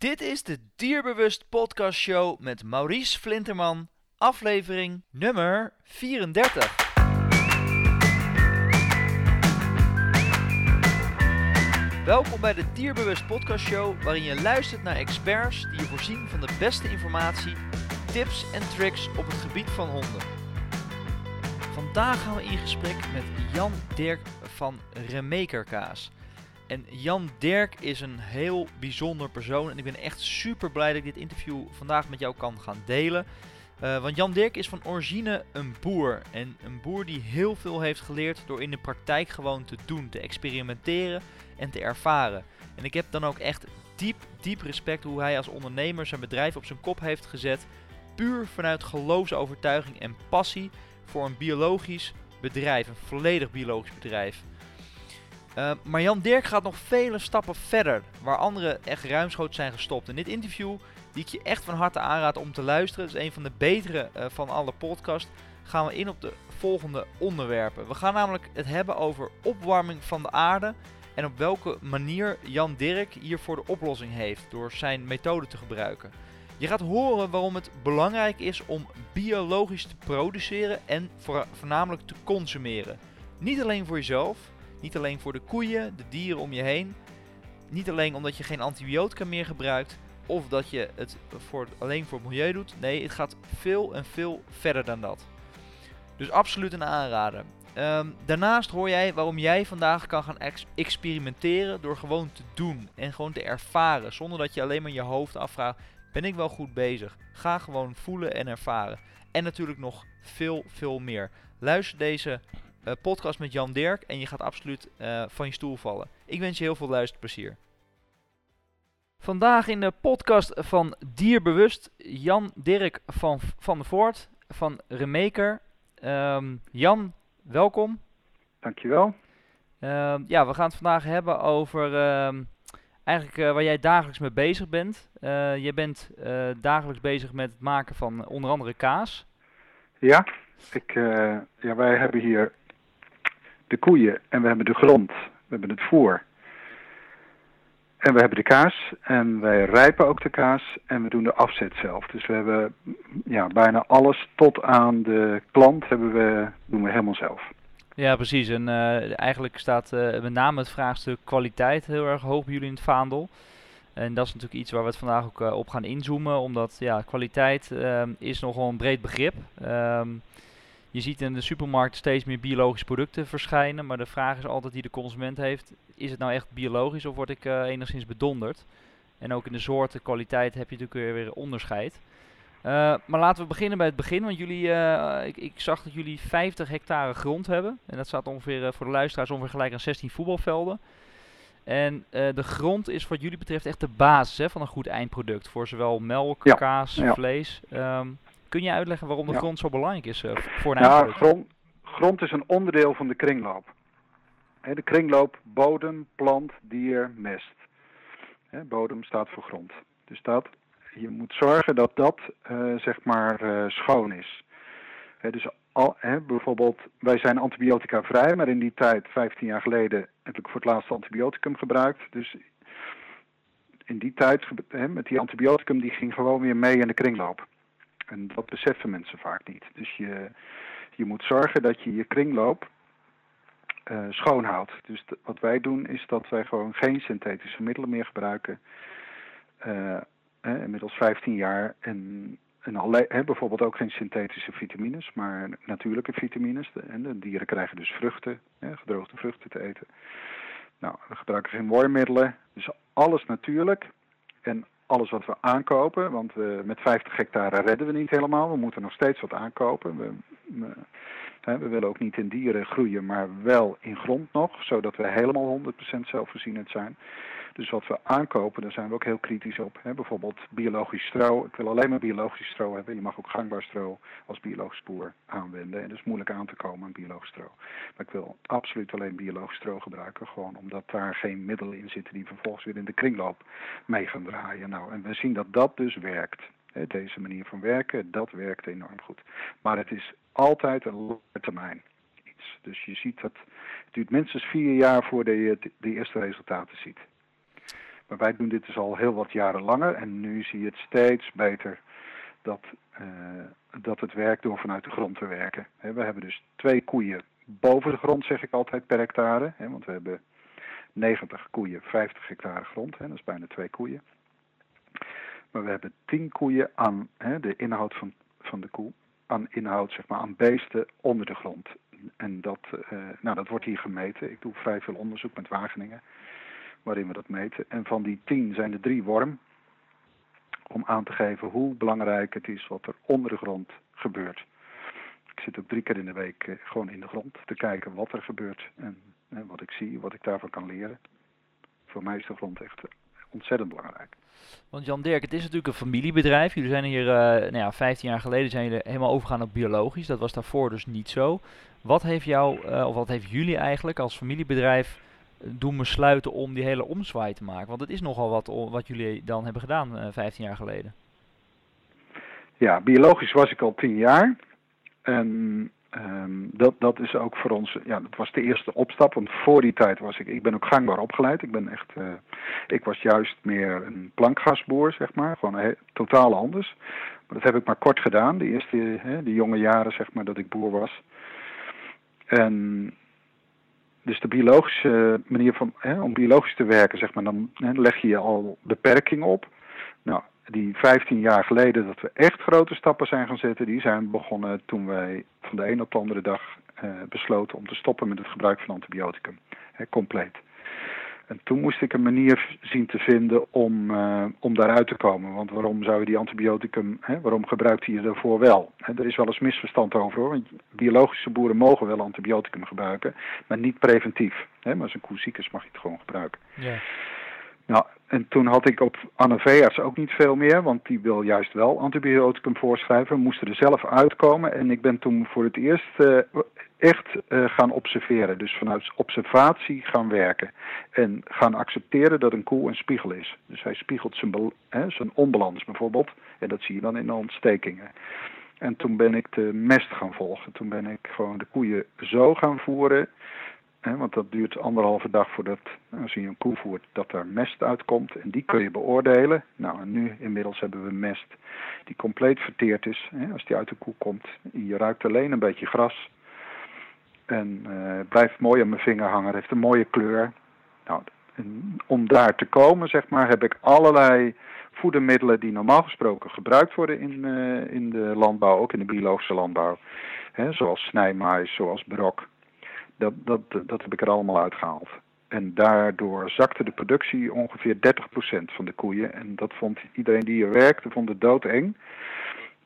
Dit is de Dierbewust Podcast Show met Maurice Flinterman, aflevering nummer 34. Welkom bij de Dierbewust Podcast Show, waarin je luistert naar experts die je voorzien van de beste informatie, tips en tricks op het gebied van honden. Vandaag gaan we in gesprek met Jan Dirk van Remakerkaas. En Jan Dirk is een heel bijzonder persoon en ik ben echt super blij dat ik dit interview vandaag met jou kan gaan delen. Uh, want Jan Dirk is van origine een boer. En een boer die heel veel heeft geleerd door in de praktijk gewoon te doen, te experimenteren en te ervaren. En ik heb dan ook echt diep, diep respect hoe hij als ondernemer zijn bedrijf op zijn kop heeft gezet. Puur vanuit geloofsovertuiging en passie voor een biologisch bedrijf, een volledig biologisch bedrijf. Uh, maar Jan Dirk gaat nog vele stappen verder, waar anderen echt ruimschoots zijn gestopt. In dit interview, die ik je echt van harte aanraad om te luisteren, is een van de betere uh, van alle podcasts, gaan we in op de volgende onderwerpen. We gaan namelijk het hebben over opwarming van de aarde en op welke manier Jan Dirk hiervoor de oplossing heeft door zijn methode te gebruiken. Je gaat horen waarom het belangrijk is om biologisch te produceren en voornamelijk te consumeren. Niet alleen voor jezelf, niet alleen voor de koeien, de dieren om je heen. Niet alleen omdat je geen antibiotica meer gebruikt of dat je het voor, alleen voor het milieu doet. Nee, het gaat veel en veel verder dan dat. Dus absoluut een aanrader. Um, daarnaast hoor jij waarom jij vandaag kan gaan ex experimenteren door gewoon te doen en gewoon te ervaren. Zonder dat je alleen maar je hoofd afvraagt, ben ik wel goed bezig? Ga gewoon voelen en ervaren. En natuurlijk nog veel, veel meer. Luister deze uh, podcast met Jan Dirk en je gaat absoluut uh, van je stoel vallen. Ik wens je heel veel luisterplezier. Vandaag in de podcast van Dierbewust Jan Dirk van, van de Voort van Remaker. Um, Jan, welkom. Dankjewel. Uh, ja, we gaan het vandaag hebben over uh, eigenlijk uh, waar jij dagelijks mee bezig bent. Je bent dagelijks bezig met het maken van onder andere kaas. Ja, ik, ja wij hebben hier de koeien en we hebben de grond, we hebben het voer. En we hebben de kaas en wij rijpen ook de kaas en we doen de afzet zelf. Dus we hebben ja, bijna alles tot aan de klant hebben we, doen we helemaal zelf. Ja, precies. En uh, eigenlijk staat uh, met name het vraagstuk kwaliteit heel erg hoog bij jullie in het vaandel. En dat is natuurlijk iets waar we het vandaag ook uh, op gaan inzoomen, omdat ja, kwaliteit is nogal een breed begrip. Um, je ziet in de supermarkt steeds meer biologische producten verschijnen. Maar de vraag is altijd die de consument heeft: is het nou echt biologisch of word ik uh, enigszins bedonderd? En ook in de soorten, kwaliteit heb je natuurlijk weer, weer onderscheid. Uh, maar laten we beginnen bij het begin. Want jullie, uh, ik, ik, zag dat jullie 50 hectare grond hebben. En dat staat ongeveer voor de luisteraars ongeveer gelijk aan 16 voetbalvelden. En de grond is wat jullie betreft echt de basis hè, van een goed eindproduct. Voor zowel melk, ja. kaas, ja. vlees. Um, Kun je uitleggen waarom de grond zo belangrijk is uh, voor een Ja, grond, grond is een onderdeel van de kringloop. De kringloop bodem, plant, dier, mest. Bodem staat voor grond. Dus dat, je moet zorgen dat dat uh, zeg maar uh, schoon is. Dus al, bijvoorbeeld, wij zijn antibiotica vrij, maar in die tijd, 15 jaar geleden, heb ik voor het laatste antibioticum gebruikt. Dus in die tijd, met die antibioticum, die ging gewoon weer mee in de kringloop. En dat beseffen mensen vaak niet. Dus je, je moet zorgen dat je je kringloop schoon houdt. Dus wat wij doen is dat wij gewoon geen synthetische middelen meer gebruiken. Eh, inmiddels 15 jaar. En, en alle, bijvoorbeeld ook geen synthetische vitamines, maar natuurlijke vitamines. De, en de dieren krijgen dus vruchten, gedroogde vruchten te eten. Nou, we gebruiken geen wormmiddelen. Dus alles natuurlijk. En alles wat we aankopen, want we, met 50 hectare redden we niet helemaal. We moeten nog steeds wat aankopen. We, we, hè, we willen ook niet in dieren groeien, maar wel in grond nog, zodat we helemaal 100% zelfvoorzienend zijn. Dus wat we aankopen, daar zijn we ook heel kritisch op. Hè. Bijvoorbeeld biologisch stro. Ik wil alleen maar biologisch stro hebben. Je mag ook gangbaar stro als biologisch spoor aanwenden. En het is moeilijk aan te komen aan biologisch stro. Maar ik wil absoluut alleen biologisch stro gebruiken. Gewoon omdat daar geen middelen in zitten die vervolgens weer in de kringloop mee gaan draaien. Nou, en we zien dat dat dus werkt. Deze manier van werken, dat werkt enorm goed. Maar het is altijd een lange termijn iets. Dus je ziet dat het duurt minstens vier jaar voordat je de eerste resultaten ziet. Maar wij doen dit dus al heel wat jaren langer en nu zie je het steeds beter dat, uh, dat het werkt door vanuit de grond te werken. we hebben dus twee koeien boven de grond, zeg ik altijd, per hectare. want we hebben 90 koeien, 50 hectare grond. dat is bijna twee koeien. Maar we hebben 10 koeien aan de inhoud van, van de koe. Aan inhoud, zeg maar, aan beesten onder de grond. En dat, uh, nou, dat wordt hier gemeten. Ik doe vrij veel onderzoek met Wageningen waarin we dat meten. En van die tien zijn er drie worm. Om aan te geven hoe belangrijk het is wat er onder de grond gebeurt. Ik zit ook drie keer in de week eh, gewoon in de grond te kijken wat er gebeurt. En, en wat ik zie, wat ik daarvan kan leren. Voor mij is de grond echt ontzettend belangrijk. Want Jan Dirk, het is natuurlijk een familiebedrijf. Jullie zijn hier, uh, nou ja, 15 jaar geleden zijn jullie helemaal overgegaan op biologisch. Dat was daarvoor dus niet zo. Wat heeft jou, of wat heeft jullie eigenlijk als familiebedrijf doen besluiten om die hele omzwaai te maken? Want het is nogal wat wat jullie dan hebben gedaan uh, eh, 15 jaar geleden. Ja, biologisch was ik al 10 jaar. En um, dat, dat is ook voor ons, ja, dat was de eerste opstap. Want voor die tijd was ik, ik ben ook gangbaar opgeleid. Ik ben echt, uh, ik was juist meer een plankgasboer, zeg maar. Gewoon totaal anders. Maar dat heb ik maar kort gedaan, de eerste, de jonge jaren, zeg maar, dat ik boer was. En dus de biologische manier van, hè, om biologisch te werken, zeg maar, dan hè, leg je al beperking op. Nou, die 15 jaar geleden dat we echt grote stappen zijn gaan zetten, die zijn begonnen toen wij van de een op de andere dag eh, besloten om te stoppen met het gebruik van antibioticum. Hè, compleet. En toen moest ik een manier zien te vinden om, uh, om daaruit te komen. Want waarom zou je die antibioticum, hè, waarom gebruikt hij je daarvoor wel? Er is wel eens misverstand over hoor. Want biologische boeren mogen wel antibioticum gebruiken, maar niet preventief. Hè, maar als een koe ziek is mag je het gewoon gebruiken. Ja. Nou, en toen had ik op Anaveas ook niet veel meer, want die wil juist wel antibioticum voorschrijven. We moesten er zelf uitkomen en ik ben toen voor het eerst uh, echt uh, gaan observeren. Dus vanuit observatie gaan werken. En gaan accepteren dat een koe een spiegel is. Dus hij spiegelt zijn, hè, zijn onbalans bijvoorbeeld. En dat zie je dan in de ontstekingen. En toen ben ik de mest gaan volgen. Toen ben ik gewoon de koeien zo gaan voeren want dat duurt anderhalve dag voordat, als je een koe voert, dat er mest uitkomt. En die kun je beoordelen. Nou, en nu inmiddels hebben we mest die compleet verteerd is. als die uit de koe komt. Je ruikt alleen een beetje gras. En uh, blijft mooi aan mijn vinger hangen. Heeft een mooie kleur. Nou, om daar te komen, zeg maar, heb ik allerlei voedermiddelen die normaal gesproken gebruikt worden in, uh, in de landbouw, ook in de biologische landbouw. zoals snijmais, zoals brok dat, dat, dat heb ik er allemaal uitgehaald. En daardoor zakte de productie ongeveer 30% van de koeien. En dat vond iedereen die er werkte, vond het doodeng.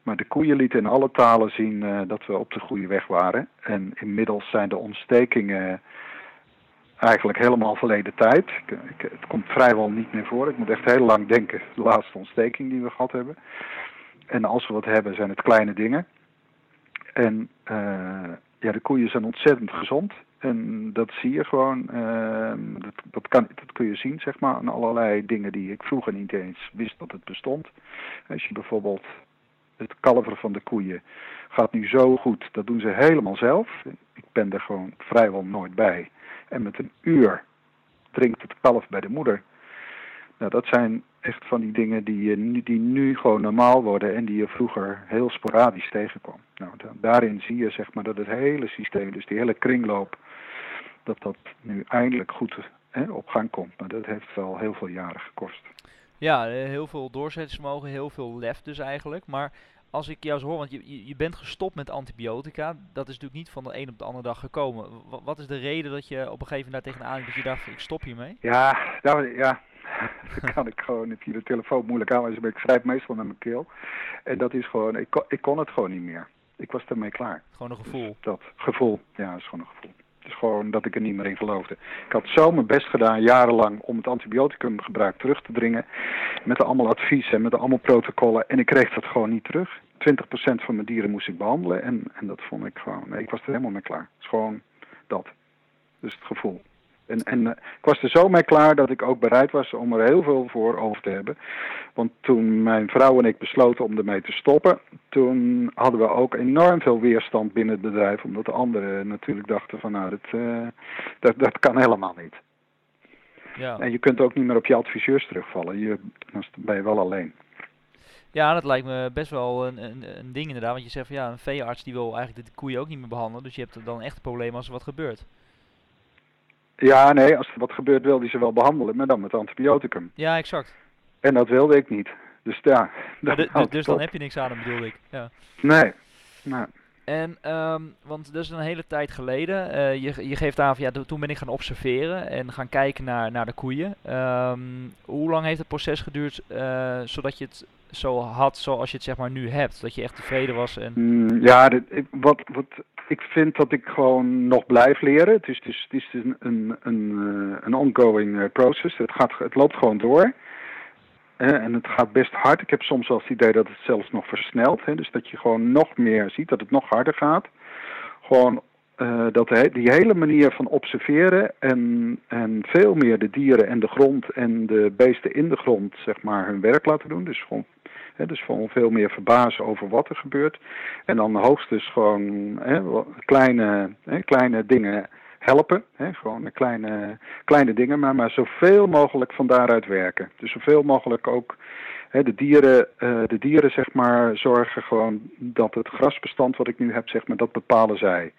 Maar de koeien lieten in alle talen zien uh, dat we op de goede weg waren. En inmiddels zijn de ontstekingen eigenlijk helemaal verleden tijd. Ik, het komt vrijwel niet meer voor. Ik moet echt heel lang denken, de laatste ontsteking die we gehad hebben. En als we wat hebben, zijn het kleine dingen. En uh, ja, de koeien zijn ontzettend gezond. En dat zie je gewoon, ehm, dat, dat, kan, kun je zien zeg maar aan allerlei dingen die ik vroeger niet eens wist dat het bestond. Als je bijvoorbeeld het kalveren van de koeien gaat nu zo goed, dat doen ze helemaal zelf. Ik ben er gewoon vrijwel nooit bij. En met een uur drinkt het kalf bij de moeder. Nou, dat zijn echt van die dingen die, die nu gewoon normaal worden en die je vroeger heel sporadisch tegenkwam. Nou, daarin zie je zeg maar dat het hele systeem, dus die hele kringloop, dat dat nu eindelijk goed hè, op gang komt. Maar dat heeft wel heel veel jaren gekost. Ja, eh, heel veel doorzettingsvermogen, heel veel lef dus eigenlijk. Maar als ik jou zo hoor, want je, je bent gestopt met antibiotica. Dat is natuurlijk niet van de een op de andere dag gekomen. Wat is de reden dat je op een gegeven moment daar tegenaan dat je dacht, ik stop hiermee? Ja, nou, ja, dan kan ik gewoon via de telefoon moeilijk aanwijzen, maar ik schrijf meestal met mijn keel. En dat is gewoon, ik kon, ik kon het gewoon niet meer. Ik was ermee klaar. Gewoon een gevoel? Dat gevoel, ja, dat is gewoon een gevoel. Het is gewoon dat ik er niet meer in geloofde. Ik had zo mijn best gedaan, jarenlang, om het antibioticumgebruik terug te dringen. Met allemaal adviezen en met allemaal protocollen. En ik kreeg dat gewoon niet terug. 20% van mijn dieren moest ik behandelen. En, en dat vond ik gewoon, nee, ik was er helemaal mee klaar. Het is gewoon dat. Dus het gevoel. En, en eh, ik was er zo mee klaar dat ik ook bereid was om er heel veel voor over te hebben. Want toen mijn vrouw en ik besloten om ermee te stoppen, toen hadden we ook enorm veel weerstand binnen het bedrijf. Omdat de anderen natuurlijk dachten van nou, dat, uh, dat, dat kan helemaal niet. Ja. En je kunt ook niet meer op je adviseurs terugvallen. Je, dan ben je wel alleen. Ja, dat lijkt me best wel een, een, een ding inderdaad. Want je zegt van ja, een veearts die wil eigenlijk de koeien ook niet meer behandelen. Dus je hebt dan echt een probleem als er wat gebeurt. Ja, nee, als er wat gebeurt wil die ze wel behandelen, maar dan met antibioticum. Ja, exact. En dat wilde ik niet. Dus ja. dus, dus dan heb je niks aan hem, bedoel ik. Ja. Nee. nee. En, um, want dat is een hele tijd geleden. Uh, je, je geeft aan van ja, toen ben ik gaan observeren en gaan kijken naar, naar de koeien. Um, hoe lang heeft het proces geduurd uh, zodat je het zo had zoals je het zeg maar nu hebt? Dat je echt tevreden was? En... Mm, ja, dit, wat, wat, ik vind dat ik gewoon nog blijf leren. Het is, dus, het is een, een, een, eh, een ongoing process. Het, gaat, het loopt gewoon door. En het gaat best hard. Ik heb soms wel het idee dat het zelfs nog versnelt. Hè? Dus dat je gewoon nog meer ziet, dat het nog harder gaat. Gewoon uh, dat die hele manier van observeren en, en veel meer de dieren en de grond en de beesten in de grond zeg maar hun werk laten doen. Dus gewoon, dus gewoon veel meer verbazen over wat er gebeurt. En dan hoogstens gewoon hè, kleine, hè, kleine dingen helpen. Gewoon kleine, kleine dingen, maar, maar zoveel mogelijk van daaruit werken. Dus zoveel mogelijk ook de, dieren, uh, de dieren zeg maar, zorgen gewoon dat het grasbestand wat ik nu heb, zeg maar, dat bepalen zij.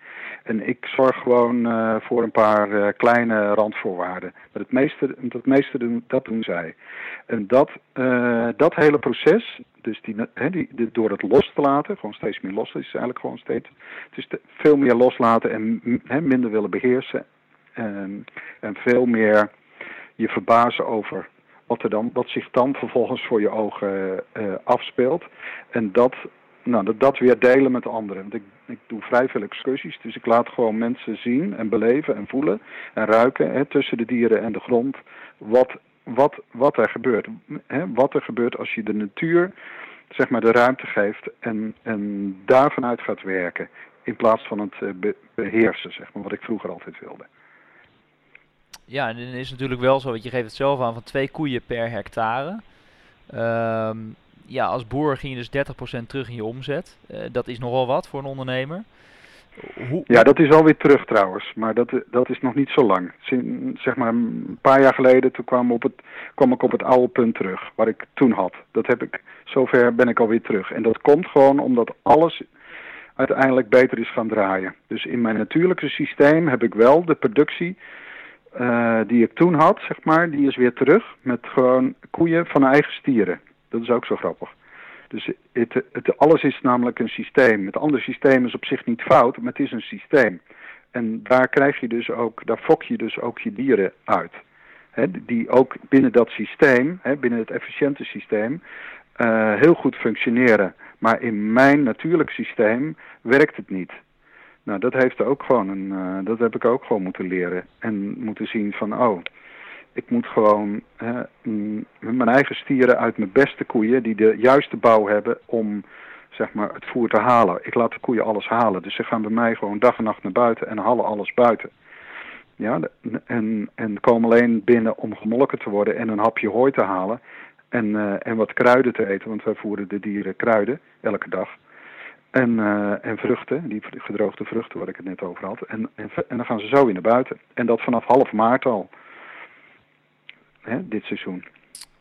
En ik zorg gewoon uh, voor een paar uh, kleine randvoorwaarden. Maar het meeste, het meeste doen, dat doen zij. En dat, dat hele proces, dus die, die, door het los te laten, gewoon steeds meer los, is eigenlijk gewoon steeds. Dus veel meer loslaten en minder willen beheersen. En, en veel meer je verbazen over wat, er dan, wat zich dan vervolgens voor je ogen uh, afspeelt. En dat, nou, dat, dat weer delen met anderen. Want ik, ik doe vrij veel excursies, dus ik laat gewoon mensen zien en beleven en voelen en ruiken hè, tussen de dieren en de grond. Wat, wat, wat er gebeurt. Hè, wat er gebeurt als je de natuur zeg maar, de ruimte geeft en, en daarvan uit gaat werken. In plaats van het eh, beheersen, zeg maar, wat ik vroeger altijd wilde. Ja, en dan is natuurlijk wel zo, want je geeft het zelf aan, van twee koeien per hectare. Um, ja, als boer ging je dus 30% terug in je omzet. Uh, dat is nogal wat voor een ondernemer. Hoe... Ja, dat is alweer terug trouwens, maar dat, dat is nog niet zo lang. Sinds, zeg maar een paar jaar geleden toen kwam, op het, kwam ik op het oude punt terug, waar ik toen had. Dat heb ik, zover ben ik alweer terug. En dat komt gewoon omdat alles uiteindelijk beter is gaan draaien. Dus in mijn natuurlijke systeem heb ik wel de productie uh, die ik toen had, zeg maar, die is weer terug met gewoon koeien van eigen stieren. Dat is ook zo grappig. Dus het, het, alles is namelijk een systeem. Het andere systeem is op zich niet fout, maar het is een systeem. En daar krijg je dus ook, daar fok je dus ook je dieren uit. die ook binnen dat systeem, binnen het efficiënte systeem, uh, heel goed functioneren. Maar in mijn natuurlijk systeem werkt het niet. Nou, dat heeft ook gewoon een, uh, dat heb ik ook gewoon moeten leren. En moeten zien van, oh, ik moet gewoon uh, mijn eigen stieren uit mijn beste koeien, die de juiste bouw hebben om zeg maar, het voer te halen. Ik laat de koeien alles halen. Dus ze gaan bij mij gewoon dag en nacht naar buiten en halen alles buiten. Ja, en, en komen alleen binnen om gemolken te worden en een hapje hooi te halen. En, uh, en wat kruiden te eten, want wij voeren de dieren kruiden elke dag. En, uh, en vruchten, die gedroogde vruchten waar ik het net over had. En, en, en, dan gaan ze zo weer naar buiten. En dat vanaf half maart al. Hè, dit seizoen.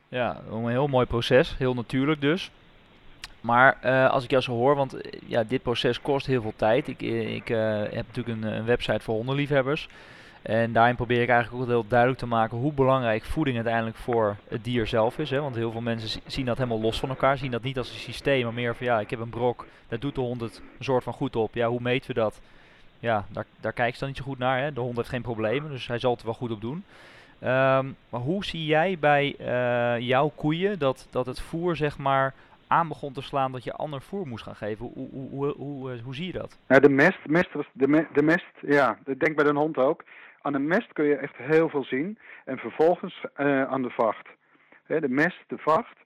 Ja, een heel mooi proces. Heel natuurlijk dus. Maar uh, als ik jou zo hoor, want ja, dit proces kost heel veel tijd. Ik, ik heb natuurlijk een, een, website voor hondenliefhebbers. En daarin probeer ik eigenlijk ook heel duidelijk te maken hoe belangrijk voeding uiteindelijk voor het dier zelf is. Hè? Want heel veel mensen zien dat helemaal los van elkaar, zien dat niet als een systeem, maar meer van ja, ik heb een brok, daar doet de hond het een soort van goed op. Ja, hoe meten we dat? Ja, daar, daar kijken ze dan niet zo goed naar. Hè? De hond heeft geen problemen, dus hij zal het er wel goed op doen. Um, maar hoe zie jij bij uh, jouw koeien dat, dat het voer zeg maar aan begon te slaan dat je ander voer moest gaan geven? Hoe, hoe, hoe, hoe, eh, zie je dat? Ja, de mest, mest, de, me, de mest, ja, denk bij een hond ook. Aan de mest kun je echt heel veel zien. En vervolgens uh, aan de vacht. de mest, de vacht.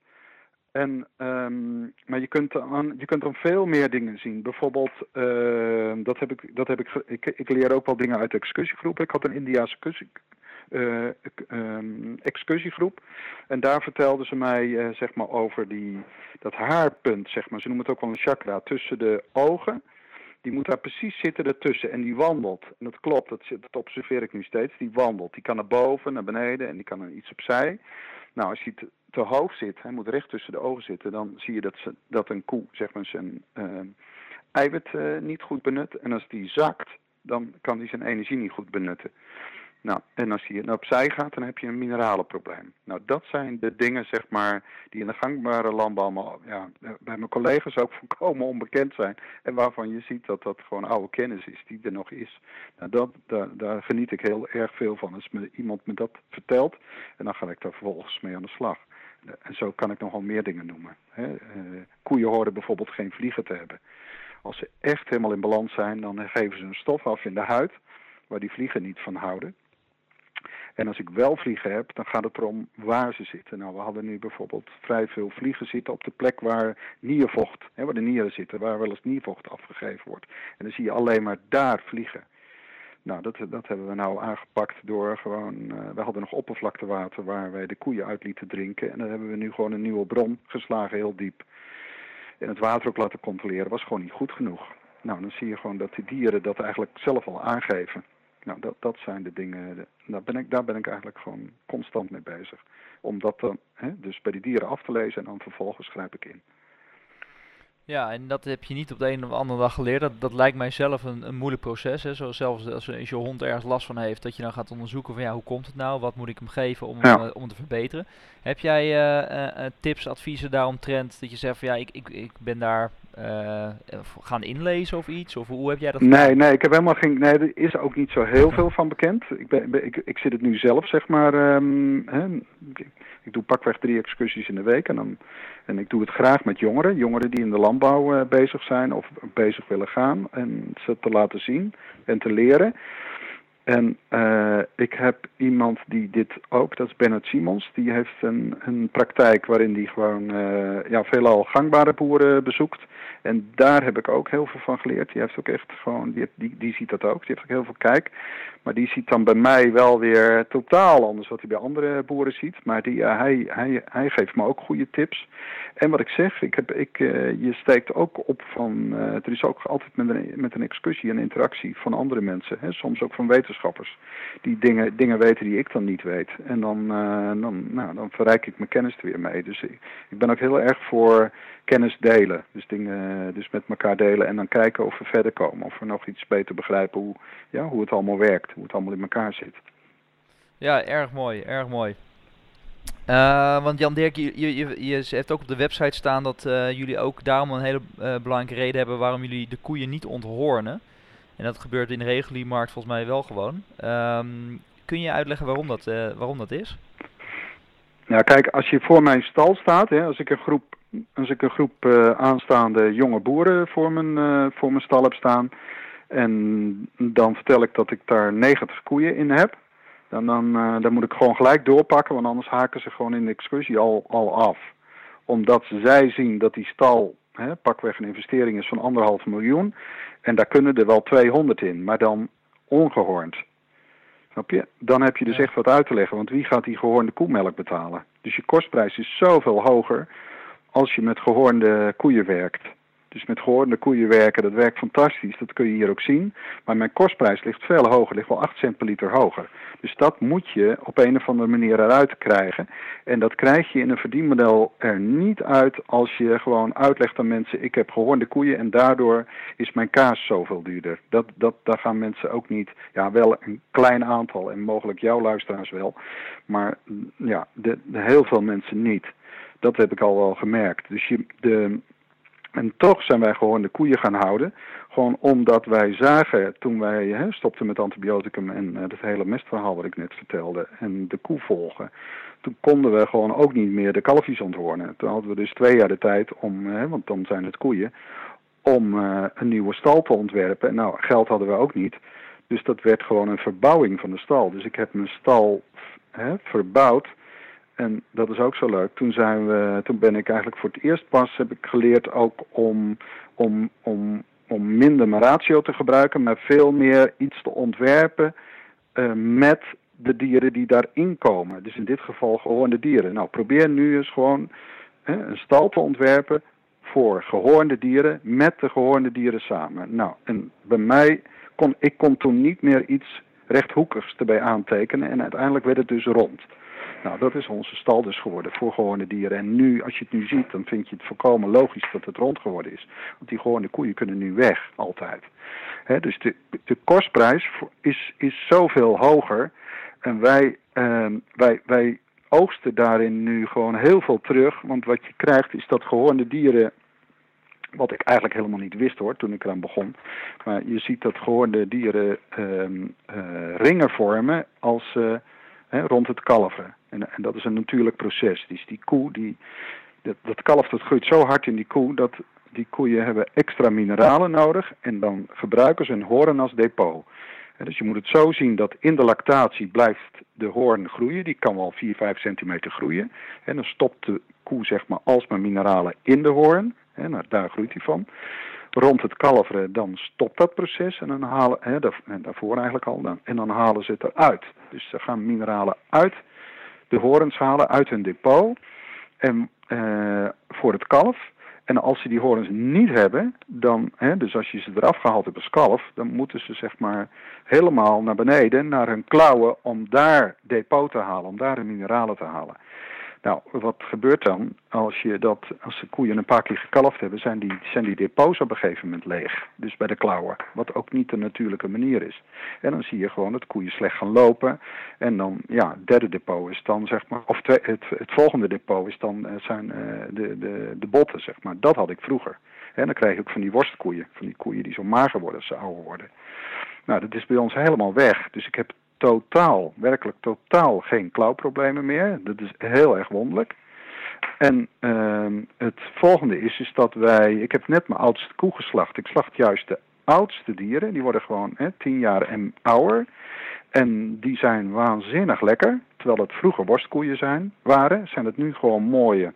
En, um, maar je kunt, je kunt dan veel meer dingen zien. Bijvoorbeeld, uh, dat heb ik, dat heb ik, ik, ik leer ook wel dingen uit de excursiegroep. Ik had een Indiaanse uh, um, excursiegroep. En daar vertelden ze mij zeg maar over die, dat haarpunt, zeg maar. Ze noemen het ook wel een chakra, tussen de ogen die moet daar precies zitten ertussen en die wandelt. En dat klopt, dat, observeer ik nu steeds. Die wandelt. Die kan naar boven, naar beneden en die kan er iets opzij. Nou, als hij te, hoog zit, hij moet recht tussen de ogen zitten, dan zie je dat, ze, dat een koe zeg maar, zijn uh, eiwit uh, niet goed benut. En als die zakt, dan kan hij zijn energie niet goed benutten. Nou, en als je opzij gaat, dan heb je een mineralenprobleem. Nou, dat zijn de dingen, zeg maar, die in de gangbare landbouw ja, bij mijn collega's ook volkomen onbekend zijn. En waarvan je ziet dat dat gewoon oude kennis is, die er nog is. Nou, dat, daar, geniet ik heel erg veel van. Als me, iemand me dat vertelt, en dan ga ik daar vervolgens mee aan de slag. En zo kan ik nogal meer dingen noemen. Hè. Uh, koeien horen bijvoorbeeld geen vliegen te hebben. Als ze echt helemaal in balans zijn, dan geven ze een stof af in de huid, waar die vliegen niet van houden. En als ik wel vliegen heb, dan gaat het erom waar ze zitten. Nou, we hadden nu bijvoorbeeld vrij veel vliegen zitten op de plek waar niervocht, hè, waar de nieren zitten, waar wel eens niervocht afgegeven wordt. En dan zie je alleen maar daar vliegen. Nou, dat, dat hebben we nou aangepakt door gewoon, uh, we hadden nog oppervlaktewater waar wij de koeien uit lieten drinken. En dan hebben we nu gewoon een nieuwe bron geslagen, heel diep. En het water ook laten controleren was gewoon niet goed genoeg. Nou, dan zie je gewoon dat die dieren dat eigenlijk zelf al aangeven. Nou, dat, dat zijn de dingen, daar ben, ik, daar ben ik eigenlijk gewoon constant mee bezig. Om dat dan hè, dus bij die dieren af te lezen en dan vervolgens grijp ik in. Ja, en dat heb je niet op de een of andere dag geleerd. Dat, dat lijkt mij zelf een, een moeilijk proces. Hè. Zoals zelfs als, als je hond ergens last van heeft, dat je dan gaat onderzoeken van ja, hoe komt het nou? Wat moet ik hem geven om, ja. om, om te verbeteren? Heb jij uh, uh, tips, adviezen daaromtrent dat je zegt van ja, ik, ik, ik ben daar gaan inlezen of iets? Of hoe heb jij dat Nee, nee, ik heb helemaal geen. Nee, er is ook niet zo heel veel van bekend. Ik, ben, ik, ik zit het nu zelf, zeg maar. Um, hè, ik, doe pakweg drie excursies in de week en, dan, en ik doe het graag met jongeren. Jongeren die in de landbouw uh, bezig zijn of bezig willen gaan. En ze te laten zien en te leren. En uh, ik heb iemand die dit ook, dat is Bernard Simons, die heeft een, een praktijk waarin die gewoon uh, ja, veelal gangbare boeren bezoekt. En daar heb ik ook heel veel van geleerd. Die heeft ook echt gewoon, die, die, die ziet dat ook, die heeft ook heel veel kijk. Maar die ziet dan bij mij wel weer totaal anders wat hij bij andere boeren ziet. Maar die, uh, hij, hij, hij geeft me ook goede tips. En wat ik zeg, ik heb, ik, je steekt ook op van, er is ook altijd met een, met een excursie en interactie van andere mensen. Hè, soms ook van wetenschappers. Die dingen, dingen weten die ik dan niet weet. En dan, uh, dan, nou, dan verrijk ik mijn kennis er weer mee. Dus ik, ben ook heel erg voor kennis delen. Dus dingen dus met elkaar delen en dan kijken of we verder komen. Of we nog iets beter begrijpen hoe, ja, hoe het allemaal werkt. Hoe het allemaal in elkaar zit. Ja, erg mooi, erg mooi. Uh, want Jan Dirk, je, je, je, hebt ook op de website staan dat uh, jullie ook daarom een hele belangrijke reden hebben waarom jullie de koeien niet onthoornen. En dat gebeurt in de reguliere markt volgens mij wel gewoon. Um, kun je uitleggen waarom dat, waarom dat is? Nou kijk, als je voor mijn stal staat, hè, als ik een groep, als ik een groep aanstaande jonge boeren voor mijn, voor mijn stal heb staan. En dan vertel ik dat ik daar 90 koeien in heb dan, dan, dan moet ik gewoon gelijk doorpakken, want anders haken ze gewoon in de excursie al, al af. Omdat zij zien dat die stal hè, pakweg een investering is van anderhalf miljoen. En daar kunnen er wel 200 in, maar dan ongehoornd. Snap je? Dan heb je dus echt wat uit te leggen, want wie gaat die gehoornde koemelk betalen? Dus je kostprijs is zoveel hoger als je met gehoornde koeien werkt. Met gehoorde koeien werken, dat werkt fantastisch. Dat kun je hier ook zien. Maar mijn kostprijs ligt veel hoger, ligt wel 8 cent per liter hoger. Dus dat moet je op een of andere manier eruit krijgen. En dat krijg je in een verdienmodel er niet uit als je gewoon uitlegt aan mensen: ik heb gehoorde koeien en daardoor is mijn kaas zoveel duurder. Dat, dat, daar gaan mensen ook niet, ja, wel een klein aantal en mogelijk jouw luisteraars wel. Maar ja, de, de heel veel mensen niet. Dat heb ik al wel gemerkt. Dus je, de, en toch zijn wij gewoon de koeien gaan houden. Gewoon omdat wij zagen, toen wij hè, stopten met antibioticum en uh, het hele mestverhaal wat ik net vertelde, en de koe volgen, toen konden we gewoon ook niet meer de kalfjes onthoornen. Toen hadden we dus twee jaar de tijd om, hè, want dan zijn het koeien, om uh, een nieuwe stal te ontwerpen. Nou, geld hadden we ook niet. Dus dat werd gewoon een verbouwing van de stal. Dus ik heb mijn stal hè, verbouwd en dat is ook zo leuk. Toen, zijn we, toen ben ik eigenlijk voor het eerst pas heb ik geleerd ook om, om, om, om minder mijn ratio te gebruiken, maar veel meer iets te ontwerpen uh, met de dieren die daarin komen. Dus in dit geval gewoon de dieren. Nou, probeer nu eens gewoon een stal te ontwerpen voor gehoornde dieren met de gehoornde dieren samen. Nou, en bij mij kon ik kon toen niet meer iets rechthoekigs erbij aantekenen en uiteindelijk werd het dus rond. Nou, dat is onze stal dus geworden voor gewone dieren. En nu, als je het nu ziet, dan vind je het volkomen logisch dat het rond geworden is. Want die gewone koeien kunnen nu weg, altijd. dus de, de kostprijs is, is zoveel hoger. En wij, uh, wij, wij oogsten daarin nu gewoon heel veel terug. Want wat je krijgt is dat gewone dieren wat ik eigenlijk helemaal niet wist hoor, toen ik eraan begon. Maar je ziet dat gewone dieren uh, ringen vormen als, uh, rond het kalveren. En, en, dat is een natuurlijk proces. Dus die koe, die, dat, dat kalf dat groeit zo hard in die koe dat die koeien hebben extra mineralen nodig. En dan gebruiken ze een hoorn als depot. dus je moet het zo zien dat in de lactatie blijft de hoorn groeien. Die kan wel 4, 5 centimeter groeien. En dan stopt de koe zeg maar alsmaar mineralen in de hoorn. Nou, daar groeit hij van rond het kalveren, dan stopt dat proces en dan halen, hè, en daarvoor eigenlijk al, dan, en dan halen ze het eruit. Dus ze gaan mineralen uit de horens halen, uit hun depot, en, uh, voor het kalf. En als ze die horens niet hebben, dan, hè, dus als je ze eraf gehaald hebt als kalf, dan moeten ze zeg maar helemaal naar beneden, naar hun klauwen, om daar depot te halen, om daar de mineralen te halen. Nou, wat gebeurt dan als, je dat, als de koeien een paar keer gekalfd hebben, zijn die, zijn die depots op een gegeven moment leeg. Dus bij de klauwen, wat ook niet de natuurlijke manier is. En dan zie je gewoon dat koeien slecht gaan lopen. En dan, ja, het derde depot is dan, zeg maar, of het, het volgende depot is dan, eh, zijn uh, de, de, de botten, zeg maar. Dat had ik vroeger. En dan krijg je ook van die worstkoeien, van die koeien die zo mager worden als ze ouder worden. Nou, dat is bij ons helemaal weg. Dus ik heb totaal, werkelijk totaal geen klauwproblemen meer. Dat is heel erg wonderlijk. En uh, het volgende is, is dat wij, ik heb net mijn oudste koe geslacht. Ik slacht juist de oudste dieren, die worden gewoon hè, tien jaar en ouder. En die zijn waanzinnig lekker. Terwijl het vroeger worstkoeien zijn, waren, zijn het nu gewoon mooie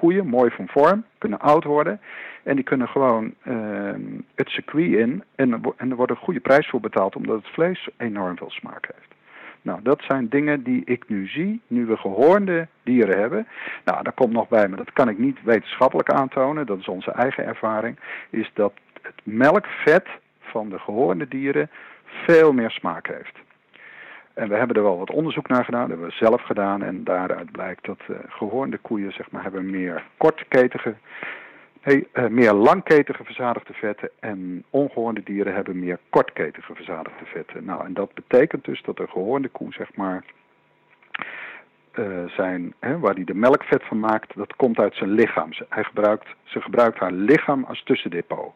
koeien, mooi van vorm, kunnen oud worden. En die kunnen gewoon uh, het circuit in en, en er wordt een goede prijs voor betaald omdat het vlees enorm veel smaak heeft. Nou, dat zijn dingen die ik nu zie, nu we gehoorde dieren hebben. Nou, daar komt nog bij, maar dat kan ik niet wetenschappelijk aantonen, dat is onze eigen ervaring, is dat het melkvet van de gehoorde dieren veel meer smaak heeft. En we hebben er wel wat onderzoek naar gedaan, dat hebben we zelf gedaan. En daaruit blijkt dat uh, gehoornde koeien zeg maar, hebben meer kortketige, nee, uh, meer langketige verzadigde vetten. En ongehoorde dieren hebben meer kortketige verzadigde vetten. Nou, en dat betekent dus dat de gehoornde koe, zeg maar, uh, zijn, hè, waar hij de melkvet van maakt, dat komt uit zijn lichaam. Ze, gebruikt, ze gebruikt haar lichaam als tussendepot.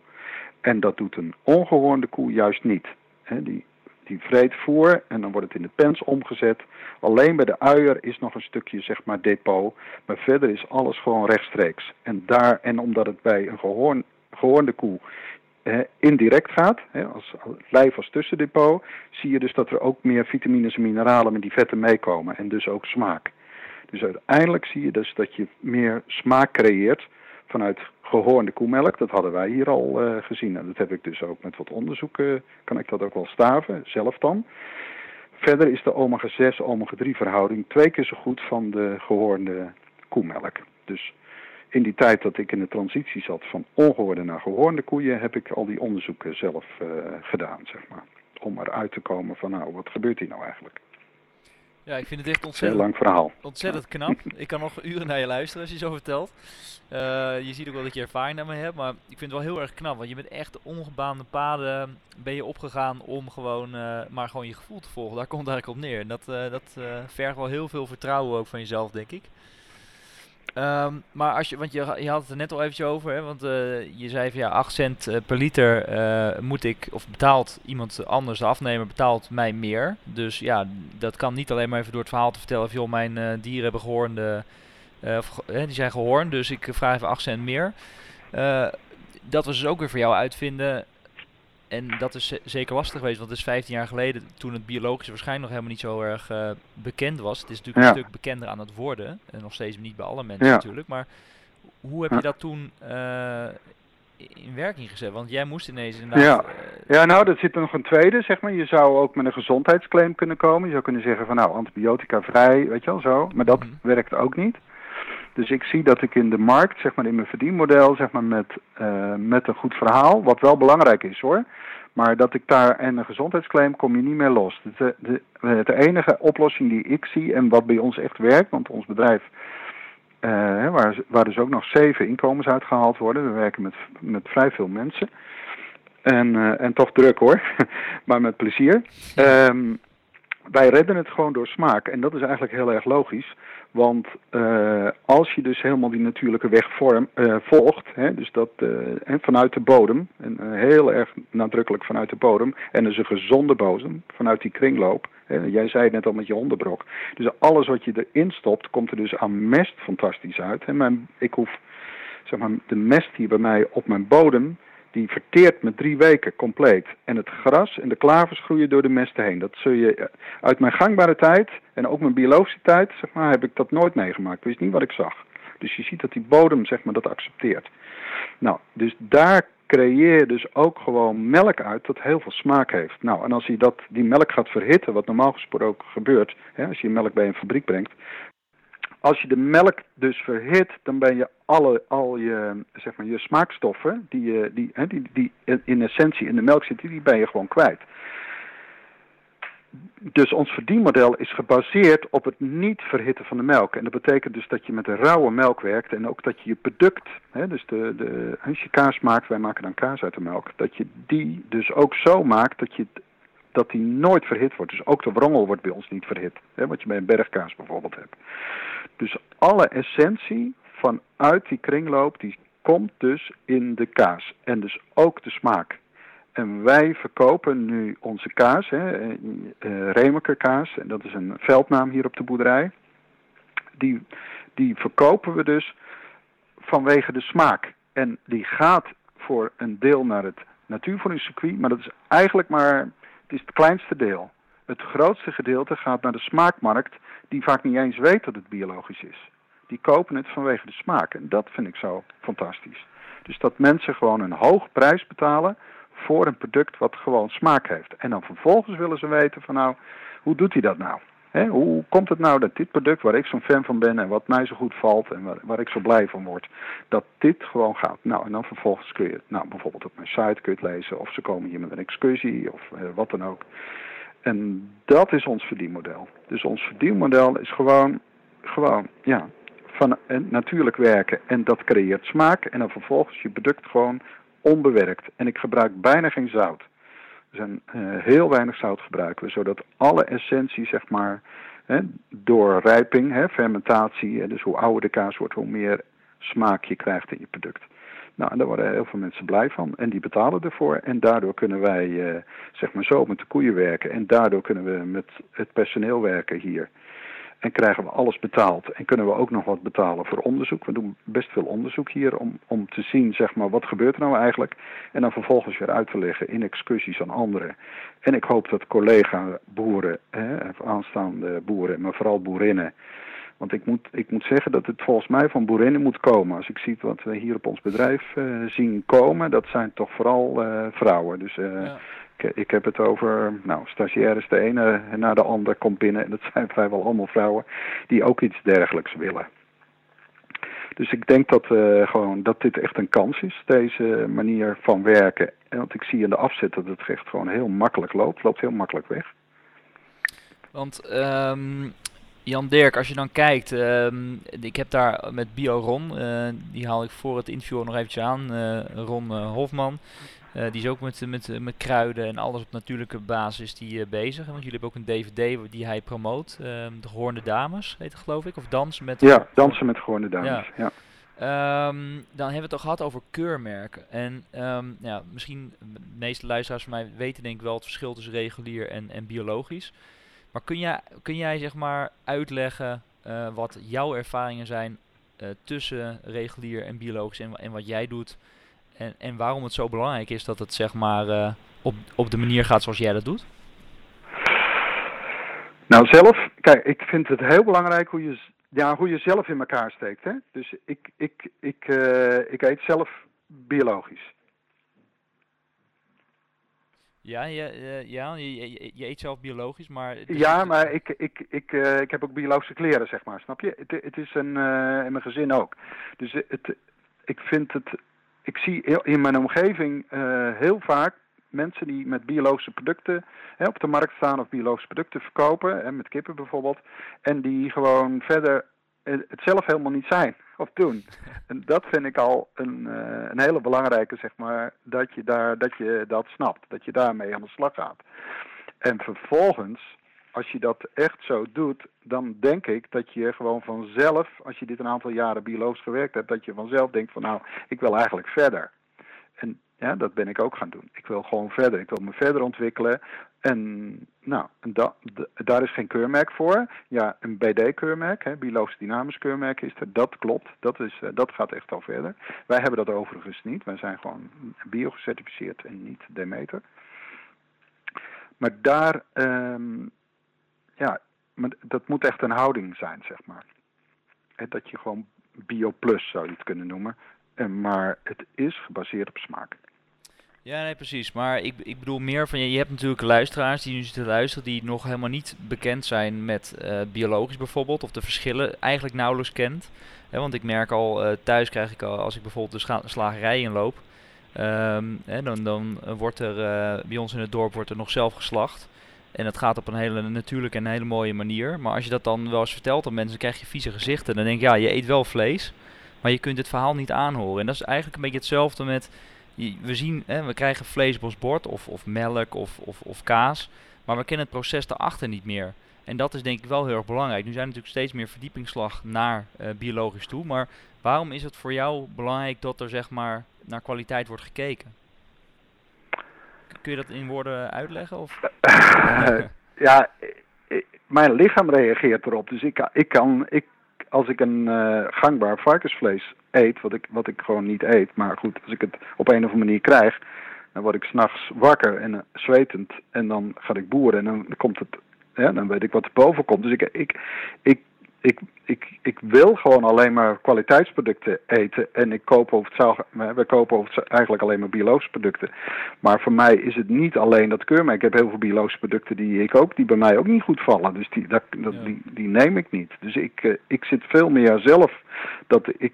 En dat doet een ongehoorde koe juist niet. Die die vreet voer en dan wordt het in de pens omgezet. Alleen bij de uier is nog een stukje zeg maar depot, maar verder is alles gewoon rechtstreeks. En, daar, en omdat het bij een gehoorn, gehoornde koe eh, indirect gaat, hè, als lijf als tussendepot, zie je dus dat er ook meer vitamines en mineralen met die vetten meekomen en dus ook smaak. Dus uiteindelijk zie je dus dat je meer smaak creëert vanuit gehoornde koemelk. Dat hadden wij hier al uh, gezien. En dat heb ik dus ook met wat onderzoeken, kan ik dat ook wel staven, zelf dan. Verder is de omega-6, omega-3 verhouding twee keer zo goed van de gehoorde koemelk. Dus in die tijd dat ik in de transitie zat van ongehoorde naar gehoorde koeien, heb ik al die onderzoeken zelf uh, gedaan, zeg maar. Om eruit te komen van, nou, wat gebeurt hier nou eigenlijk? Ja, ik vind het echt ontzettend, lang verhaal. ontzettend knap. ik kan nog uren naar je luisteren als je zo vertelt. Uh, je ziet ook wel dat je ervaring daarmee hebt, maar ik vind het wel heel erg knap. Want je bent echt ongebaande paden ben je opgegaan om gewoon uh, maar gewoon je gevoel te volgen. Daar komt het eigenlijk op neer. En dat, uh, dat vergt wel heel veel vertrouwen ook van jezelf, denk ik. Um, maar als je, want je, je had het er net al eventjes over, hè, want uh, je zei van ja, 8 cent uh, per liter uh, moet ik, of betaalt iemand anders, de afnemer betaalt mij meer. Dus ja, dat kan niet alleen maar even door het verhaal te vertellen van joh, mijn dieren hebben gehoorde, of, die zijn gehoornd, dus ik vraag even 8 cent meer. dat was dus ook weer voor jou uitvinden en dat is zeker lastig geweest, want het is 15 jaar geleden toen het biologisch waarschijnlijk nog helemaal niet zo erg uh, bekend was. Het is natuurlijk een stuk bekender aan het worden. En nog steeds niet bij alle mensen natuurlijk. Maar hoe heb je dat toen uh, in werking gezet? Want jij moest ineens inderdaad... Ja. Uh, ja, nou, er zit er nog een tweede, zeg maar. Je zou ook met een gezondheidsclaim kunnen komen. Je zou kunnen zeggen van nou, antibiotica vrij, weet je wel zo. Maar dat mm -hmm. werkt ook niet. Dus ik zie dat ik in de markt, zeg maar in mijn verdienmodel, zeg maar met, uh, met een goed verhaal, wat wel belangrijk is hoor. Maar dat ik daar en een gezondheidsclaim kom je niet meer los. De, de, de enige oplossing die ik zie en wat bij ons echt werkt, want ons bedrijf, uh, waar, waar dus ook nog zeven inkomens uitgehaald worden. We werken met, met vrij veel mensen. En, uh, en toch druk hoor, maar met plezier. Um, wij redden het gewoon door smaak. En dat is eigenlijk heel erg logisch. Want uh, als je dus helemaal die natuurlijke weg vorm, uh, volgt, hè, dus dat uh, en vanuit de bodem, en heel erg nadrukkelijk vanuit de bodem, en dus een gezonde bodem vanuit die kringloop. Jij zei het net al met je hondenbrok. Dus alles wat je erin stopt, komt er dus aan mest fantastisch uit. En ik hoef, zeg maar, de mest hier bij mij op mijn bodem, die verteert me drie weken compleet. En het gras en de klavers groeien door de mesten heen. Dat zul je uit mijn gangbare tijd en ook mijn biologische tijd, zeg maar, heb ik dat nooit meegemaakt. Ik wist niet wat ik zag. Dus je ziet dat die bodem, zeg maar, dat accepteert. Nou, dus daar creëer je dus ook gewoon melk uit dat heel veel smaak heeft. Nou, en als je dat, die melk gaat verhitten, wat normaal gesproken gebeurt, hè, als je melk bij een fabriek brengt, als je de melk dus verhit, dan ben je alle, al je, zeg maar, je smaakstoffen, die, die, die, die in essentie in de melk zitten, die ben je gewoon kwijt. Dus ons verdienmodel is gebaseerd op het niet verhitten van de melk. En dat betekent dus dat je met een rauwe melk werkt en ook dat je je product, hè, dus de, de, als je kaas maakt, wij maken dan kaas uit de melk, dat je die dus ook zo maakt dat je dat die nooit verhit wordt. Dus ook de wrongel wordt bij ons niet verhit. Hè, wat je bij een bergkaas bijvoorbeeld hebt. Dus alle essentie vanuit die kringloop, die komt dus in de kaas. En dus ook de smaak. En wij verkopen nu onze kaas, hè, uh, kaas, en dat is een veldnaam hier op de boerderij. Die, die verkopen we dus vanwege de smaak. En die gaat voor een deel naar het natuurvoedingscircuit, maar dat is eigenlijk maar is het kleinste deel. Het grootste gedeelte gaat naar de smaakmarkt, die vaak niet eens weet dat het biologisch is. Die kopen het vanwege de smaak. En dat vind ik zo fantastisch. Dus dat mensen gewoon een hoog prijs betalen voor een product wat gewoon smaak heeft. En dan vervolgens willen ze weten van nou, hoe doet hij dat nou? Hoe komt het nou dat dit product waar ik zo'n fan van ben en wat mij zo goed valt en waar, waar, ik zo blij van word, dat dit gewoon gaat. Nou, en dan vervolgens kun je het, nou bijvoorbeeld op mijn site kun je lezen of ze komen hier met een excursie of eh, wat dan ook. En dat is ons verdienmodel. Dus ons verdienmodel is gewoon, gewoon, ja, van natuurlijk werken en dat creëert smaak en dan vervolgens je product gewoon onbewerkt. En ik gebruik bijna geen zout. Zijn uh, heel weinig zout gebruiken we, zodat alle essentie, zeg maar, hè, door rijping, hè, fermentatie, dus hoe ouder de kaas wordt, hoe meer smaak je krijgt in je product. Nou, en daar worden heel veel mensen blij van en die betalen ervoor. En daardoor kunnen wij, uh, zeg maar zo, met de koeien werken. En daardoor kunnen we met het personeel werken hier. En krijgen we alles betaald. En kunnen we ook nog wat betalen voor onderzoek. We doen best veel onderzoek hier om, om te zien, zeg maar, wat gebeurt er nou eigenlijk. En dan vervolgens weer uit te leggen in excursies aan anderen. En ik hoop dat collega-boeren, aanstaande boeren, maar vooral boerinnen. Want ik moet, ik moet zeggen dat het volgens mij van boerinnen moet komen. Als ik zie wat we hier op ons bedrijf uh, zien komen, dat zijn toch vooral uh, vrouwen. Dus uh, ik heb het over, nou, stagiaires, de ene na de ander komt binnen. En dat zijn vrijwel allemaal vrouwen die ook iets dergelijks willen. Dus ik denk dat, uh, gewoon, dat dit echt een kans is, deze manier van werken. En want ik zie in de afzet dat het echt gewoon heel makkelijk loopt. loopt heel makkelijk weg. Want um, Jan Dirk, als je dan kijkt, um, ik heb daar met Bio Ron, uh, die haal ik voor het interview nog eventjes aan, uh, Ron Hofman. Uh, die is ook met, met, met kruiden en alles op natuurlijke basis die, uh, bezig. Want jullie hebben ook een DVD die hij promoot. Uh, de Gehoornde Dames heet het geloof ik. Of Dansen met... Ja, Dansen met Gehoornde Dames. Ja. ja. Um, dan hebben we het al gehad over keurmerken. En um, ja, misschien de meeste luisteraars van mij weten denk ik wel het verschil tussen regulier en, en biologisch. Maar kun jij, kun jij zeg maar uitleggen uh, wat jouw ervaringen zijn tussen regulier en biologisch en, en wat jij doet en, en waarom het zo belangrijk is dat het zeg maar uh, op, op de manier gaat zoals jij dat doet? Nou, zelf, kijk, ik vind het heel belangrijk hoe je, ja, hoe je zelf in elkaar steekt. Hè? Dus ik, ik, ik, uh, ik eet zelf biologisch. Ja, ja, ja je, je, je, eet zelf biologisch, maar... Ja, maar ik, ik, ik, ik heb ook biologische kleren, zeg maar, snap je? Het, het is een, in mijn gezin ook. Dus het, ik vind het... Ik zie in mijn omgeving heel vaak mensen die met biologische producten hè, op de markt staan of biologische producten verkopen, hè, met kippen bijvoorbeeld, en die gewoon verder het zelf helemaal niet zijn of doen. En dat vind ik al een, uh, een hele belangrijke, zeg maar, dat je, daar, dat je dat snapt, dat je daarmee aan de slag gaat. En vervolgens, als je dat echt zo doet, dan denk ik dat je gewoon vanzelf, als je dit een aantal jaren biologisch gewerkt hebt, dat je vanzelf denkt van nou, ik wil eigenlijk verder. En ja, dat ben ik ook gaan doen. Ik wil gewoon verder. Ik wil me verder ontwikkelen. En nou, da, daar is geen keurmerk voor. Ja, een BD-keurmerk, biologisch dynamisch keurmerk is er. Dat klopt. Dat, is, uh, dat gaat echt al verder. Wij hebben dat overigens niet. Wij zijn gewoon bio-gecertificeerd en niet Demeter. Maar daar, um, ja, maar dat moet echt een houding zijn, zeg maar. dat je gewoon bio plus zou je het kunnen noemen. En, maar het is gebaseerd op smaak. Ja, nee, precies. Maar ik, ik bedoel meer van, je, je hebt natuurlijk luisteraars die nu zitten luisteren die nog helemaal niet bekend zijn met uh, biologisch bijvoorbeeld, of de verschillen eigenlijk nauwelijks kent. want ik merk al, uh, thuis krijg ik al, als ik bijvoorbeeld de slagerij inloop, um, dan, dan wordt er bij ons in het dorp wordt er nog zelf geslacht. En het gaat op een hele natuurlijke en hele mooie manier. Maar als je dat dan wel eens vertelt aan mensen, krijg je vieze gezichten. Dan denk je, ja, je eet wel vlees, maar je kunt het verhaal niet aanhoren. En dat is eigenlijk een beetje hetzelfde met we zien, hè, we krijgen vlees bord of, of melk of, of, of kaas, maar we kennen het proces daarachter niet meer. En dat is denk ik wel heel erg belangrijk. Nu zijn er natuurlijk steeds meer verdiepingsslag naar uh, biologisch toe, maar waarom is het voor jou belangrijk dat er zeg maar naar kwaliteit wordt gekeken? Kun je dat in woorden uitleggen? Of? ja, mijn lichaam reageert erop. Dus ik, ik kan, ik, als ik een uh, gangbaar varkensvlees eet, wat ik, wat ik gewoon niet eet. Maar goed, als ik het op een of andere manier krijg, dan word ik s'nachts wakker en uh, zwetend. En dan ga ik boeren en dan komt het, ja, dan weet ik wat er boven komt. Dus ik, ik, ik, ik, ik, ik wil gewoon alleen maar kwaliteitsproducten eten. En ik koop over het we kopen over het, eigenlijk alleen maar biologische producten. Maar voor mij is het niet alleen dat keurmerk. Ik heb heel veel biologische producten die ik ook, die bij mij ook niet goed vallen. Dus die, dat, dat, die, die neem ik niet. Dus ik, uh, ik zit veel meer zelf dat ik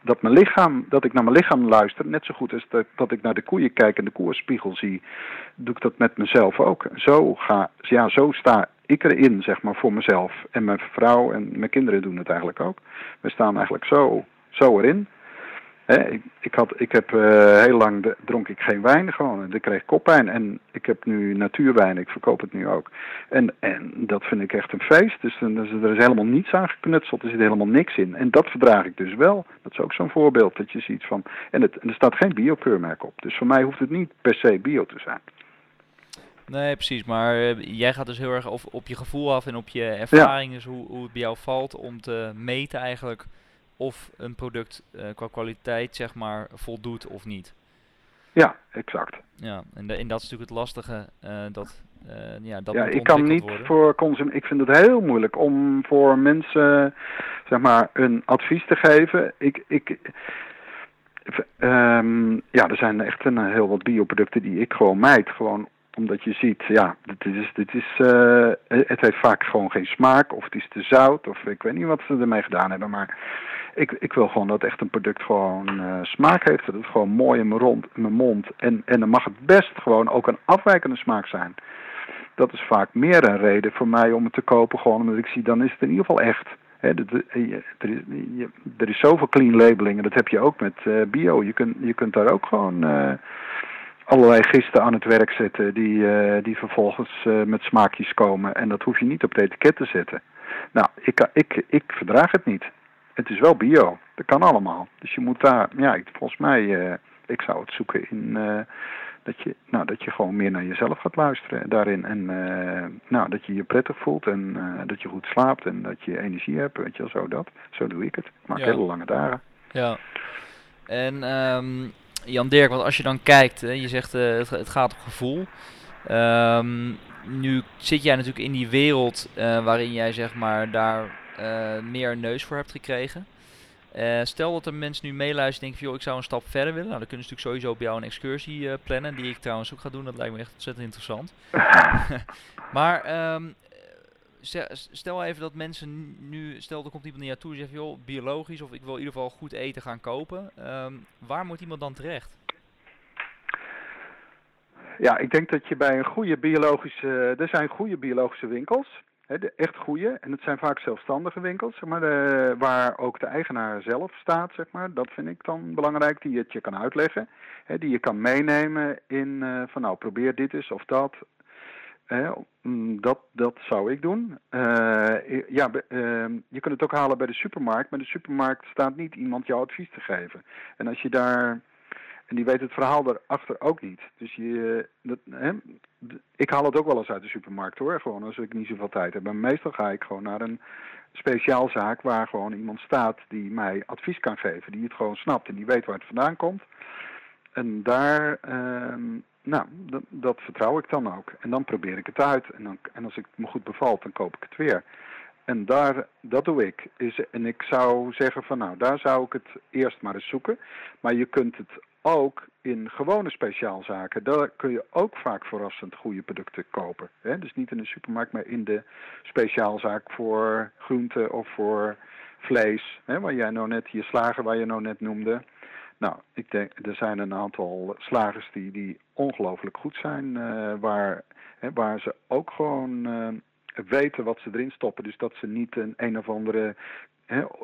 dat, mijn lichaam, dat ik naar mijn lichaam luister, net zo goed als dat, dat ik naar de koeien kijk en de koerspiegel zie, doe ik dat met mezelf ook. Zo, ga, ja, zo sta ik erin, zeg maar, voor mezelf. En mijn vrouw en mijn kinderen doen het eigenlijk ook. We staan eigenlijk zo, zo erin ik, ik, had, ik heb uh, heel lang de, dronk ik geen wijn gewoon. En ik kreeg koppijn. En ik heb nu natuurwijn. Ik verkoop het nu ook. En, en dat vind ik echt een feest. Dus, er is helemaal niets aan geknutseld. Er zit helemaal niks in. En dat verdraag ik dus wel. Dat is ook zo'n voorbeeld. Dat je ziet van. En, en er staat geen biokeurmerk op. Dus voor mij hoeft het niet per se bio te zijn. Nee, precies. Maar uh, jij gaat dus heel erg op, op je gevoel af en op je ervaringen, dus hoe, hoe het bij jou valt om te meten eigenlijk of een product uh, qua kwaliteit zeg maar voldoet of niet. Ja, exact. Ja, en, de, en dat is natuurlijk het lastige. Uh, dat, ja, dat ja ik kan niet worden. voor consument. Ik vind het heel moeilijk om voor mensen zeg maar een advies te geven. Ik, ik, um, ja, er zijn echt een, heel wat bioproducten die ik gewoon mijd. Gewoon omdat je ziet, ja, dit is, dit is, uh, het heeft vaak gewoon geen smaak. Of het is te zout. Of ik weet niet wat ze ermee gedaan hebben. Maar ik, ik wil gewoon dat echt een product gewoon uh, smaak heeft. Dat het gewoon mooi in mijn, rond, in mijn mond. En, en dan mag het best gewoon ook een afwijkende smaak zijn. Dat is vaak meer een reden voor mij om het te kopen. Gewoon omdat ik zie, dan is het in ieder geval echt. He, er, is, er is zoveel clean labeling en dat heb je ook met bio. Je kunt, je kunt daar ook gewoon allerlei gisten aan het werk zetten die, uh, die vervolgens met smaakjes komen. En dat hoef je niet op het etiket te zetten. Nou, ik, ik, ik verdraag het niet het is wel bio. Dat kan allemaal. Dus je moet daar, ja, volgens mij, uh, ik zou het zoeken in dat je, nou, dat je gewoon meer naar jezelf gaat luisteren daarin. En nou, dat je je prettig voelt en dat je goed slaapt en dat je energie hebt, weet je wel, zo dat. Zo doe ik het. Ik maak hele lange dagen. Ja. En um, Jan Dirk, want als je dan kijkt, hè, je zegt het, het, gaat op gevoel. Um, nu zit jij natuurlijk in die wereld waarin jij zeg maar daar uh, meer neus voor hebt gekregen. Stel dat er mensen nu meeluisteren en denken, joh, ik zou een stap verder willen. Nou, dan kunnen ze natuurlijk sowieso bij jou een excursie plannen, die ik trouwens ook ga doen. Dat lijkt me echt ontzettend interessant. maar um, stel even dat mensen nu, stel er komt iemand naar toe en zegt, joh, biologisch of ik wil in ieder geval goed eten gaan kopen. Um, waar moet iemand dan terecht? Ja, ik denk dat je bij een goede biologische, er zijn goede biologische winkels. De echt goede. En het zijn vaak zelfstandige winkels, zeg maar, de, waar ook de eigenaar zelf staat, zeg maar. Dat vind ik dan belangrijk, die het je kan uitleggen. He, die je kan meenemen in uh, van nou, probeer dit eens of dat. Mm, dat, dat zou ik doen. Uh, ja, uh, je kunt het ook halen bij de supermarkt. Maar de supermarkt staat niet iemand jouw advies te geven. En als je daar en die weet het verhaal daarachter ook niet. Dus je, dat, hè, ik haal het ook wel eens uit de supermarkt hoor, gewoon als ik niet zoveel tijd heb. Maar meestal ga ik gewoon naar een speciaalzaak waar gewoon iemand staat die mij advies kan geven. Die het gewoon snapt en die weet waar het vandaan komt. En daar, uh, nou, dat, dat, vertrouw ik dan ook. En dan probeer ik het uit. En, dan, en als het me goed bevalt, dan koop ik het weer. En daar, dat doe ik. Is, en ik zou zeggen van nou, daar zou ik het eerst maar eens zoeken. Maar je kunt het ook in gewone speciaalzaken. Daar kun je ook vaak verrassend goede producten kopen. Hè? Dus niet in de supermarkt, maar in de speciaalzaak voor groenten of voor vlees. Hè? Waar jij nou net, je slager waar je nou net noemde. Nou, ik denk, er zijn een aantal slagers die, die ongelooflijk goed zijn. Uh, waar, hè, waar ze ook gewoon uh, weten wat ze erin stoppen. Dus dat ze niet een een of andere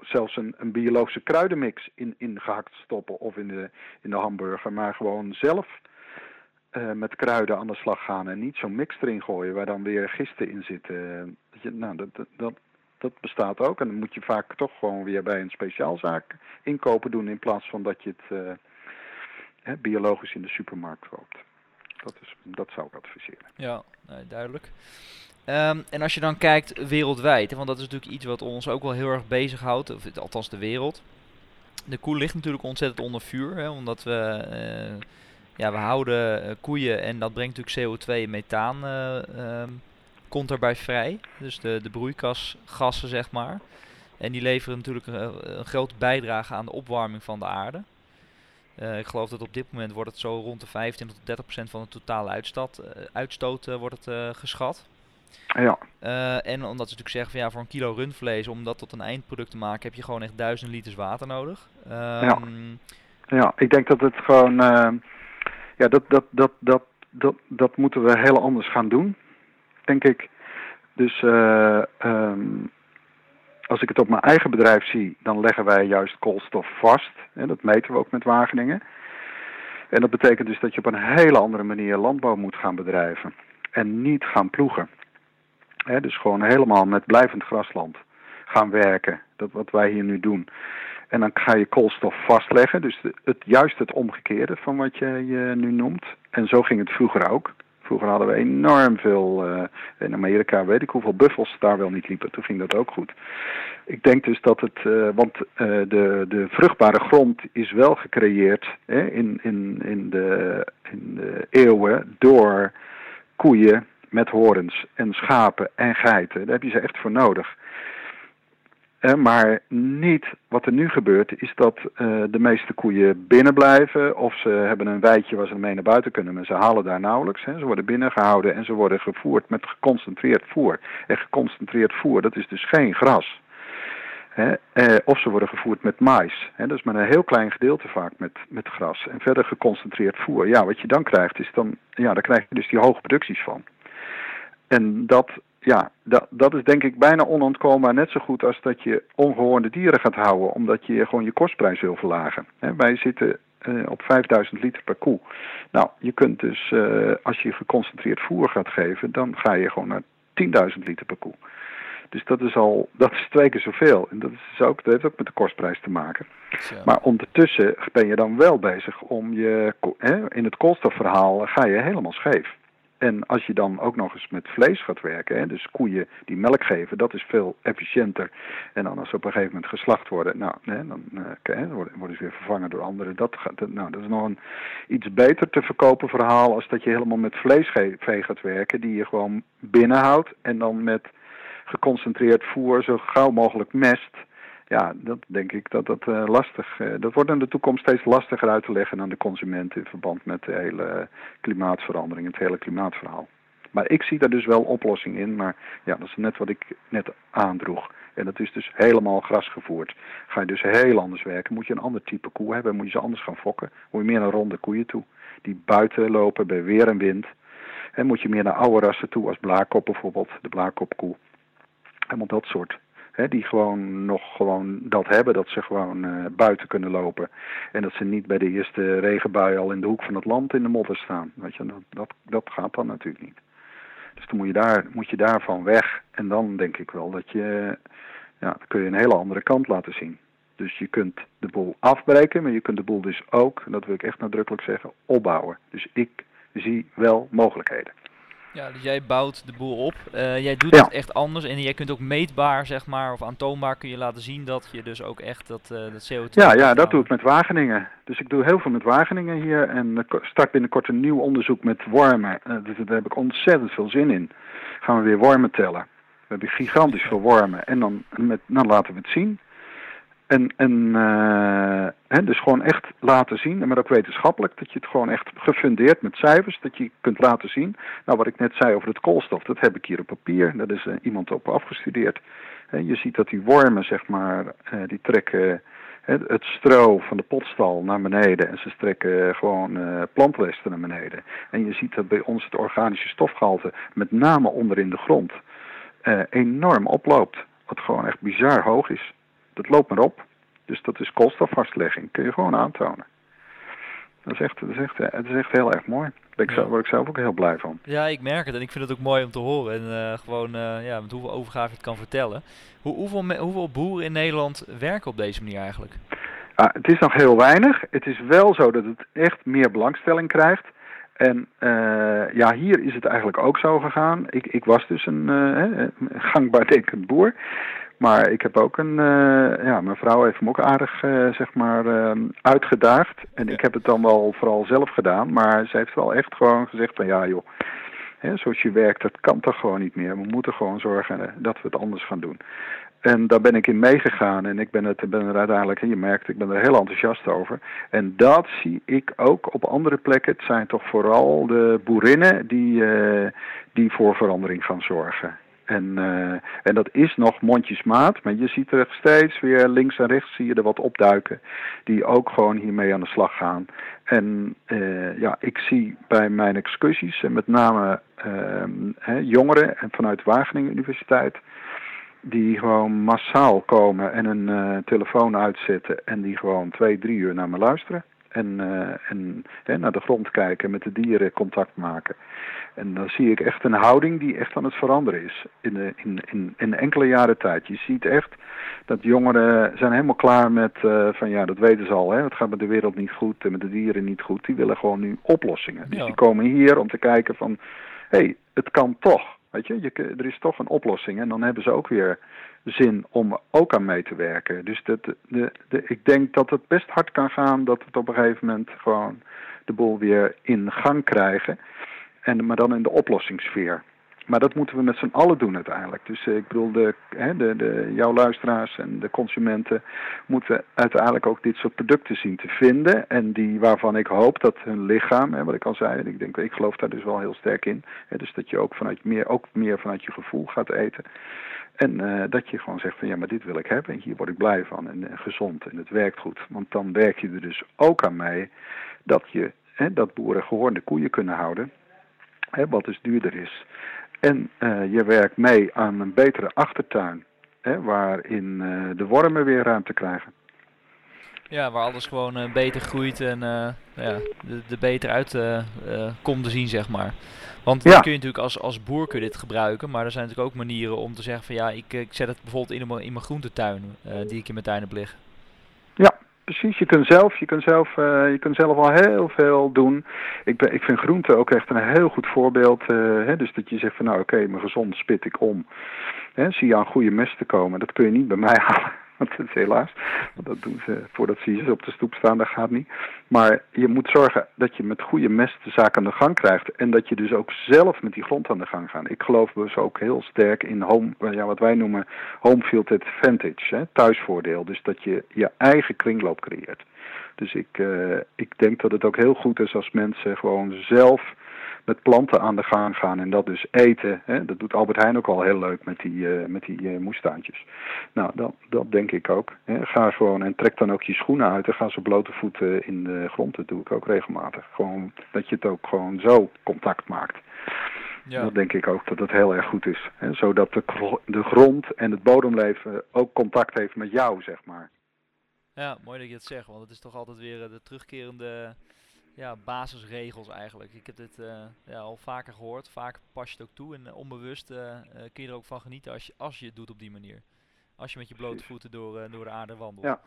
zelfs een, een, biologische kruidenmix in, in gehakt stoppen of in de, in de hamburger, maar gewoon zelf uh, met kruiden aan de slag gaan en niet zo'n mix erin gooien waar dan weer gisten in zitten. Nou, dat, dat, dat, bestaat ook en dan moet je vaak toch gewoon weer bij een speciaalzaak inkopen doen in plaats van dat je het uh, biologisch in de supermarkt koopt. Dat, is, dat zou ik adviseren. Ja, nee, duidelijk. Um, en als je dan kijkt wereldwijd, want dat is natuurlijk iets wat ons ook wel heel erg bezighoudt, of althans de wereld. De koe ligt natuurlijk ontzettend onder vuur, hè, omdat we, uh, ja, we houden uh, koeien en dat brengt natuurlijk CO2 en methaan um, komt erbij vrij. Dus de, de broeikasgassen, zeg maar. En die leveren natuurlijk een, een grote bijdrage aan de opwarming van de aarde. ik geloof dat op dit moment wordt het zo rond de 25 tot 30 procent van de totale uitstoot, uitstoot wordt het geschat. Ja. En omdat ze natuurlijk zeggen van ja, voor een kilo rundvlees, om dat tot een eindproduct te maken, heb je gewoon echt duizend liters water nodig. Um, ja. ja, ik denk dat het gewoon, ja, dat, dat, dat, dat, dat, dat moeten we heel anders gaan doen, denk ik. Dus uh, um, als ik het op mijn eigen bedrijf zie, dan leggen wij juist koolstof vast. Hè, dat meten we ook met Wageningen. En dat betekent dus dat je op een hele andere manier landbouw moet gaan bedrijven. En niet gaan ploegen dus gewoon helemaal met blijvend grasland gaan werken. Dat wat wij hier nu doen. En dan ga je koolstof vastleggen. Dus het, juist het omgekeerde van wat je nu noemt. En zo ging het vroeger ook. Vroeger hadden we enorm veel, uh, in Amerika weet ik hoeveel buffels daar wel niet liepen. Toen ging dat ook goed. Ik denk dus dat het, uh, want uh, de, de vruchtbare grond is wel gecreëerd hè, in, in, in, de, in de eeuwen door koeien met horens en schapen en geiten. Daar heb je ze echt voor nodig. Eh, maar niet wat er nu gebeurt, is dat uh, de meeste koeien binnen blijven. Of ze hebben een weidje waar ze mee naar buiten kunnen, maar ze halen daar nauwelijks. Hè. Ze worden binnengehouden en ze worden gevoerd met geconcentreerd voer. En geconcentreerd voer, dat is dus geen gras. Hè. Eh, of ze worden gevoerd met mais. Hè. Dat is maar een heel klein gedeelte vaak met, met gras. En verder geconcentreerd voer. Ja, wat je dan krijgt, is dan, ja, daar krijg je dus die hoge producties van. En dat, ja, dat, dat is denk ik bijna onontkoombaar net zo goed als dat je ongehoorde dieren gaat houden, omdat je gewoon je kostprijs wil verlagen. wij zitten uh, op 5000 liter per koe. Nou, je kunt dus, uh, als je geconcentreerd voer gaat geven, dan ga je gewoon naar 10.000 liter per koe. Dus dat is al, dat is twee keer zoveel. En dat, is ook, dat heeft ook met de kostprijs te maken. Maar ondertussen ben je dan wel bezig om je, in het koolstofverhaal ga je helemaal scheef. En als je dan ook nog eens met vlees gaat werken, hè, dus koeien die melk geven, dat is veel efficiënter. En dan als ze op een gegeven moment geslacht worden, nou, hè, dan uh, worden, ze weer vervangen door anderen. Dat, nou, dat is nog een iets beter te verkopen verhaal als dat je helemaal met vleesvee gaat werken, die je gewoon binnenhoudt en dan met geconcentreerd voer zo gauw mogelijk mest ja, dat denk ik dat dat uh, lastig, uh, dat wordt in de toekomst steeds lastiger uit te leggen aan de consument in verband met de hele klimaatverandering, het hele klimaatverhaal. Maar ik zie daar dus wel oplossing in, maar ja, dat is net wat ik net aandroeg. En dat is dus helemaal grasgevoerd. Ga je dus heel anders werken, moet je een ander type koe hebben, moet je ze anders gaan fokken. Moet je meer naar ronde koeien toe, die buiten lopen bij weer en wind. En moet je meer naar oude rassen toe, als blaarkop bijvoorbeeld, de blaarkopkoe. Helemaal dat soort. He, die gewoon nog gewoon dat hebben, dat ze gewoon uh, buiten kunnen lopen. En dat ze niet bij de eerste regenbui al in de hoek van het land in de modder staan. Weet je, dat, dat, dat gaat dan natuurlijk niet. Dus dan moet je, daar, moet je daarvan weg. En dan denk ik wel dat je, ja, dan kun je een hele andere kant laten zien. Dus je kunt de boel afbreken, maar je kunt de boel dus ook, en dat wil ik echt nadrukkelijk zeggen, opbouwen. Dus ik zie wel mogelijkheden. Ja, dus jij bouwt de boel op. Uh, jij doet het echt anders en jij kunt ook meetbaar, zeg maar, of aantoonbaar kun je laten zien dat je dus ook echt dat, uh, dat CO2... Ja, ja, dat doe ik met Wageningen. Dus ik doe heel veel met Wageningen hier en start binnenkort een nieuw onderzoek met wormen. Uh, dus daar heb ik ontzettend veel zin in. Gaan we weer wormen tellen. We hebben gigantisch veel wormen en dan, met, dan laten we het zien. En, en uh, hè, dus gewoon echt laten zien, maar ook wetenschappelijk, dat je het gewoon echt gefundeerd met cijfers, dat je kunt laten zien. Nou, wat ik net zei over het koolstof, dat heb ik hier op papier, daar is uh, iemand op afgestudeerd. En je ziet dat die wormen, zeg maar, uh, die trekken het stro van de potstal naar beneden en ze trekken gewoon plantresten naar beneden. En je ziet dat bij ons het organische stofgehalte, met name onder in de grond, enorm oploopt. Wat gewoon echt bizar hoog is. Dat loopt maar op. Dus dat is koolstofvastlegging. Kun je gewoon aantonen. Dat is echt, dat is echt, het is echt heel erg mooi. Daar ja. word ik zelf ook heel blij van. Ja, ik merk het en ik vind het ook mooi om te horen. En uh, gewoon uh, ja, met hoeveel overgave het kan vertellen. Hoe, hoeveel, hoeveel boeren in Nederland werken op deze manier eigenlijk? Ah, het is nog heel weinig. Het is wel zo dat het echt meer belangstelling krijgt. En uh, ja, hier is het eigenlijk ook zo gegaan. Ik, ik was dus een gangbaar denkend boer. Maar ik heb ook een, uh, ja, mijn vrouw heeft me ook aardig, uh, zeg maar, uh, uitgedaagd. En ik heb het dan wel vooral zelf gedaan. Maar ze heeft wel echt gewoon gezegd van, ja joh, hè, zoals je werkt, dat kan toch gewoon niet meer. We moeten gewoon zorgen dat we het anders gaan doen. En daar ben ik in meegegaan en ik ben, het, ben er uiteindelijk, je merkt, ik ben er heel enthousiast over. En dat zie ik ook op andere plekken. Het zijn toch vooral de boerinnen die, die voor verandering gaan zorgen. En, uh, en dat is nog mondjesmaat, maar je ziet er steeds weer links en rechts zie je er wat opduiken die ook gewoon hiermee aan de slag gaan. En uh, ja, ik zie bij mijn excursies, en met name uh, jongeren en vanuit Wageningen Universiteit, die gewoon massaal komen en een uh, telefoon uitzetten en die gewoon twee, drie uur naar me luisteren. En, uh, en, en naar de grond kijken, met de dieren contact maken. En dan zie ik echt een houding die echt aan het veranderen is in, de, in, in, in enkele jaren tijd. Je ziet echt dat jongeren zijn helemaal klaar met uh, van ja, dat weten ze al. Hè? Het gaat met de wereld niet goed en met de dieren niet goed. Die willen gewoon nu oplossingen. Dus die komen hier om te kijken van hé, hey, het kan toch. Weet je, er is toch een oplossing. En dan hebben ze ook weer zin om ook aan mee te werken. Dus dat, de, de, ik denk dat het best hard kan gaan dat het op een gegeven moment gewoon de boel weer in gang krijgen. En, maar dan in de oplossingssfeer. Maar dat moeten we met z'n allen doen uiteindelijk. Dus uh, ik bedoel, de, hè, de, de, jouw luisteraars en de consumenten moeten uiteindelijk ook dit soort producten zien te vinden. En die waarvan ik hoop dat hun lichaam, hè, wat ik al zei, ik, denk, ik geloof daar dus wel heel sterk in. Hè, dus dat je ook, vanuit meer, ook meer vanuit je gevoel gaat eten. En uh, dat je gewoon zegt van ja, maar dit wil ik hebben en hier word ik blij van en, en gezond en het werkt goed. Want dan werk je er dus ook aan mee dat je hè, dat boeren gehoorde koeien kunnen houden hè, wat dus duurder is. En uh, je werkt mee aan een betere achtertuin, hè, waarin uh, de wormen weer ruimte krijgen. Ja, waar alles gewoon uh, beter groeit en ja, er beter uit komt te zien, zeg maar. Want dan kun je natuurlijk als, als boer kun je dit gebruiken, maar er zijn natuurlijk ook manieren om te zeggen van ja, ik, ik zet het bijvoorbeeld in in mijn groentetuin die ik in mijn tuin heb liggen. Ja, precies. Je kunt zelf, je kunt zelf, uh, je kunt zelf al heel veel doen. Ik, ben, ik vind groente ook echt een heel goed voorbeeld. Uh, hè, dus dat je zegt van nou oké, mijn gezond spit ik om. Hè, zie je aan goede mest te komen. Dat kun je niet bij mij halen. Helaas. Want dat doen ze voordat ze op de stoep staan, dat gaat niet. Maar je moet zorgen dat je met goede mest de zaak aan de gang krijgt. En dat je dus ook zelf met die grond aan de gang gaat. Ik geloof dus ook heel sterk in home, ja, wat wij noemen home field advantage, hè, thuisvoordeel. Dus dat je je eigen kringloop creëert. Dus ik, uh, ik denk dat het ook heel goed is als mensen gewoon zelf met planten aan de gang gaan en dat dus eten. Hè? Dat doet Albert Heijn ook al heel leuk met die, uh, met die uh, moestuintjes. Nou, dat, dat denk ik ook. Hè? Ga gewoon en trek dan ook je schoenen uit en ga ze blote voeten in de grond. Dat doe ik ook regelmatig. Gewoon dat je het ook gewoon zo contact maakt. Ja. Dat denk ik ook dat het heel erg goed is. Hè? Zodat de, de grond en het bodemleven ook contact heeft met jou, zeg maar. Ja, mooi dat je het zegt, want het is toch altijd weer de terugkerende ja, basisregels eigenlijk. Ik heb dit uh, ja, al vaker gehoord. Vaak pas je het ook toe en uh, onbewust uh, kun je er ook van genieten als je, als je het doet op die manier. Als je met je blote voeten door, door de aarde wandelt. Ja,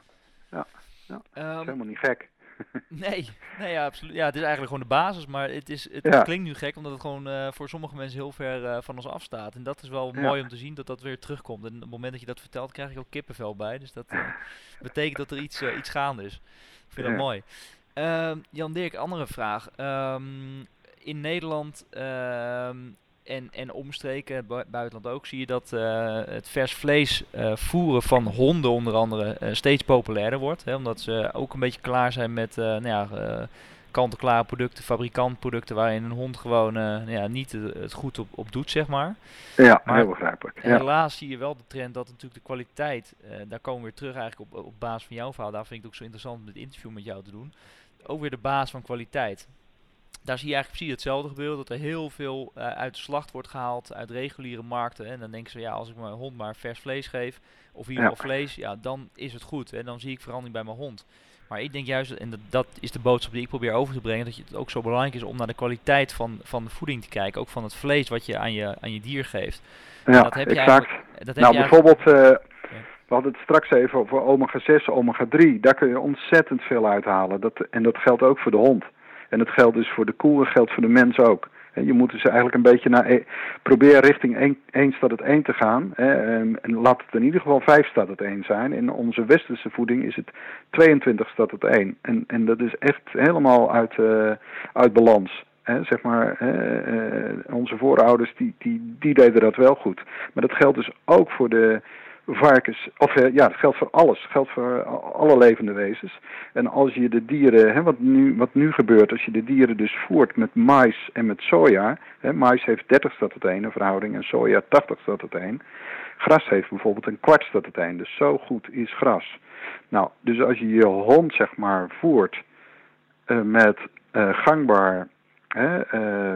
ja, ja. Um, dat is ehm, helemaal niet gek. nee, nee ja, absoluut. Ja, het is eigenlijk gewoon de basis, maar het, is, het, ja. klinkt nu gek omdat het gewoon voor sommige mensen heel ver van ons afstaat. En dat is wel ja. mooi om te zien dat dat weer terugkomt. En op het moment dat je dat vertelt, krijg ik ook kippenvel bij. Dus dat betekent dat er iets, iets gaande is. Ik vind dat mooi. Uh, Jan Dirk, andere vraag. Um, in Nederland ehm, en, en omstreken, buitenland ook, zie je dat uh, het vers vlees uh, voeren van honden onder andere uh, steeds populairder wordt. Hè, omdat ze ook een beetje klaar zijn met nou ja, kant-en-klare producten, fabrikantproducten waarin een hond gewoon nou ja, niet het goed op, op doet, zeg maar. Ja, maar heel begrijpelijk. Ja. Helaas zie je wel de trend dat natuurlijk de kwaliteit, daar komen we weer terug eigenlijk op, op basis van jouw verhaal, daar vind ik het ook zo interessant om dit interview met jou te doen ook weer de baas van kwaliteit. Daar zie je eigenlijk precies hetzelfde gebeuren. Dat er heel veel uh, uit de slacht wordt gehaald, uit reguliere markten. En dan denken ze, ja, als ik mijn hond maar vers vlees geef, of hier ja. vlees, ja, dan is het goed. En dan zie ik verandering bij mijn hond. Maar ik denk juist, en dat, dat, is de boodschap die ik probeer over te brengen, dat het ook zo belangrijk is om naar de kwaliteit van, van de voeding te kijken. Ook van het vlees wat je aan je, aan je dier geeft. Ja, dat heb exact. Je dat heb nou, bijvoorbeeld, uh, we hadden het straks even over omega 6, omega 3. Daar kun je ontzettend veel uithalen. Dat, en dat geldt ook voor de hond. En dat geldt dus voor de koe en geldt voor de mens ook. Je moet dus eigenlijk een beetje naar e proberen richting 1, staat het 1 te gaan. En, en, laat het in ieder geval 5 staat het 1 zijn. In onze westerse voeding is het 22 staat het 1. En, en dat is echt helemaal uit, uh, uit balans. Hè, zeg maar, uh, onze voorouders die, die, die deden dat wel goed. Maar dat geldt dus ook voor de, varkens, of uh, ja, dat geldt voor alles, dat geldt voor alle levende wezens. En als je de dieren, hè, wat, nu, wat nu gebeurt, als je de dieren dus voert met mais en met soja, hè, mais heeft 30 staat het 1 een verhouding en soja 80 staat het 1. Gras heeft bijvoorbeeld een kwart staat het 1, dus zo goed is gras. Nou, dus als je je hond zeg maar voert uh, met gangbaar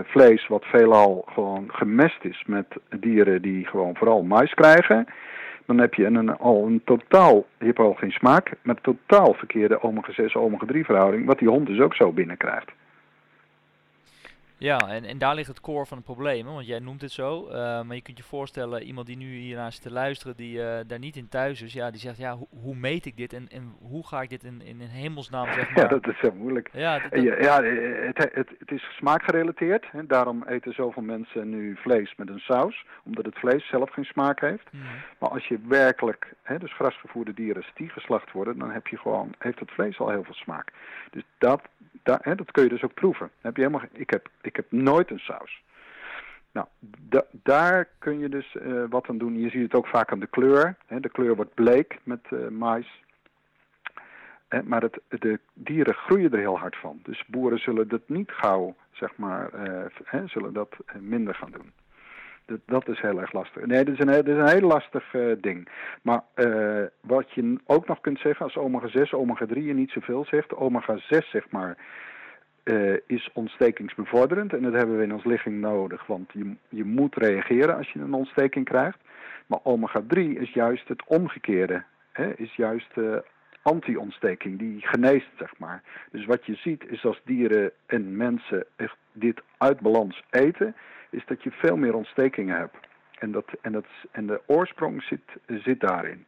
vlees wat veelal gewoon gemest is met dieren die gewoon vooral mais krijgen dan heb je een, al een totaal, je hebt al geen smaak, maar totaal verkeerde omega-6, omega-3 verhouding, wat die hond dus ook zo binnenkrijgt. Ja, en, en daar ligt het core van het probleem. Want jij noemt het zo. Uh, maar je kunt je voorstellen, iemand die nu hiernaar zit te luisteren, die uh, daar niet in thuis is, ja, die zegt, ja, ho hoe meet ik dit en, en hoe ga ik dit in, in hemelsnaam, zeg maar. Ja, dat is heel moeilijk. Ja, dat, ja, ja het, het, het, is smaakgerelateerd. Hè. Daarom eten zoveel mensen nu vlees met een saus, omdat het vlees zelf geen smaak heeft. Mm. Maar als je werkelijk, hè, dus grasgevoerde dieren, die geslacht worden, dan heb je gewoon, heeft het vlees al heel veel smaak. Dus dat, hè, dat kun je dus ook proeven. heb je helemaal, ik heb ik heb nooit een saus. Nou, daar kun je dus uh, wat aan doen. Je ziet het ook vaak aan de kleur. Hè. De kleur wordt bleek met uh, mais. Maar het, de dieren groeien er heel hard van. Dus boeren zullen dat niet gauw, zeg maar, hè, zullen dat minder gaan doen. Dat, is heel erg lastig. Nee, dat is een, is een heel lastig ding. Maar wat je ook nog kunt zeggen als omega 6, omega 3 je niet zoveel zegt, omega 6 zeg maar uh, is ontstekingsbevorderend. En dat hebben we in ons lichaam nodig, want je, je moet reageren als je een ontsteking krijgt. Maar omega-3 is juist het omgekeerde. Hè, is juist uh, anti-ontsteking, die geneest, zeg maar. Dus wat je ziet is als dieren en mensen echt dit uit balans eten, is dat je veel meer ontstekingen hebt. En, dat, en, dat, en de oorsprong zit, zit daarin.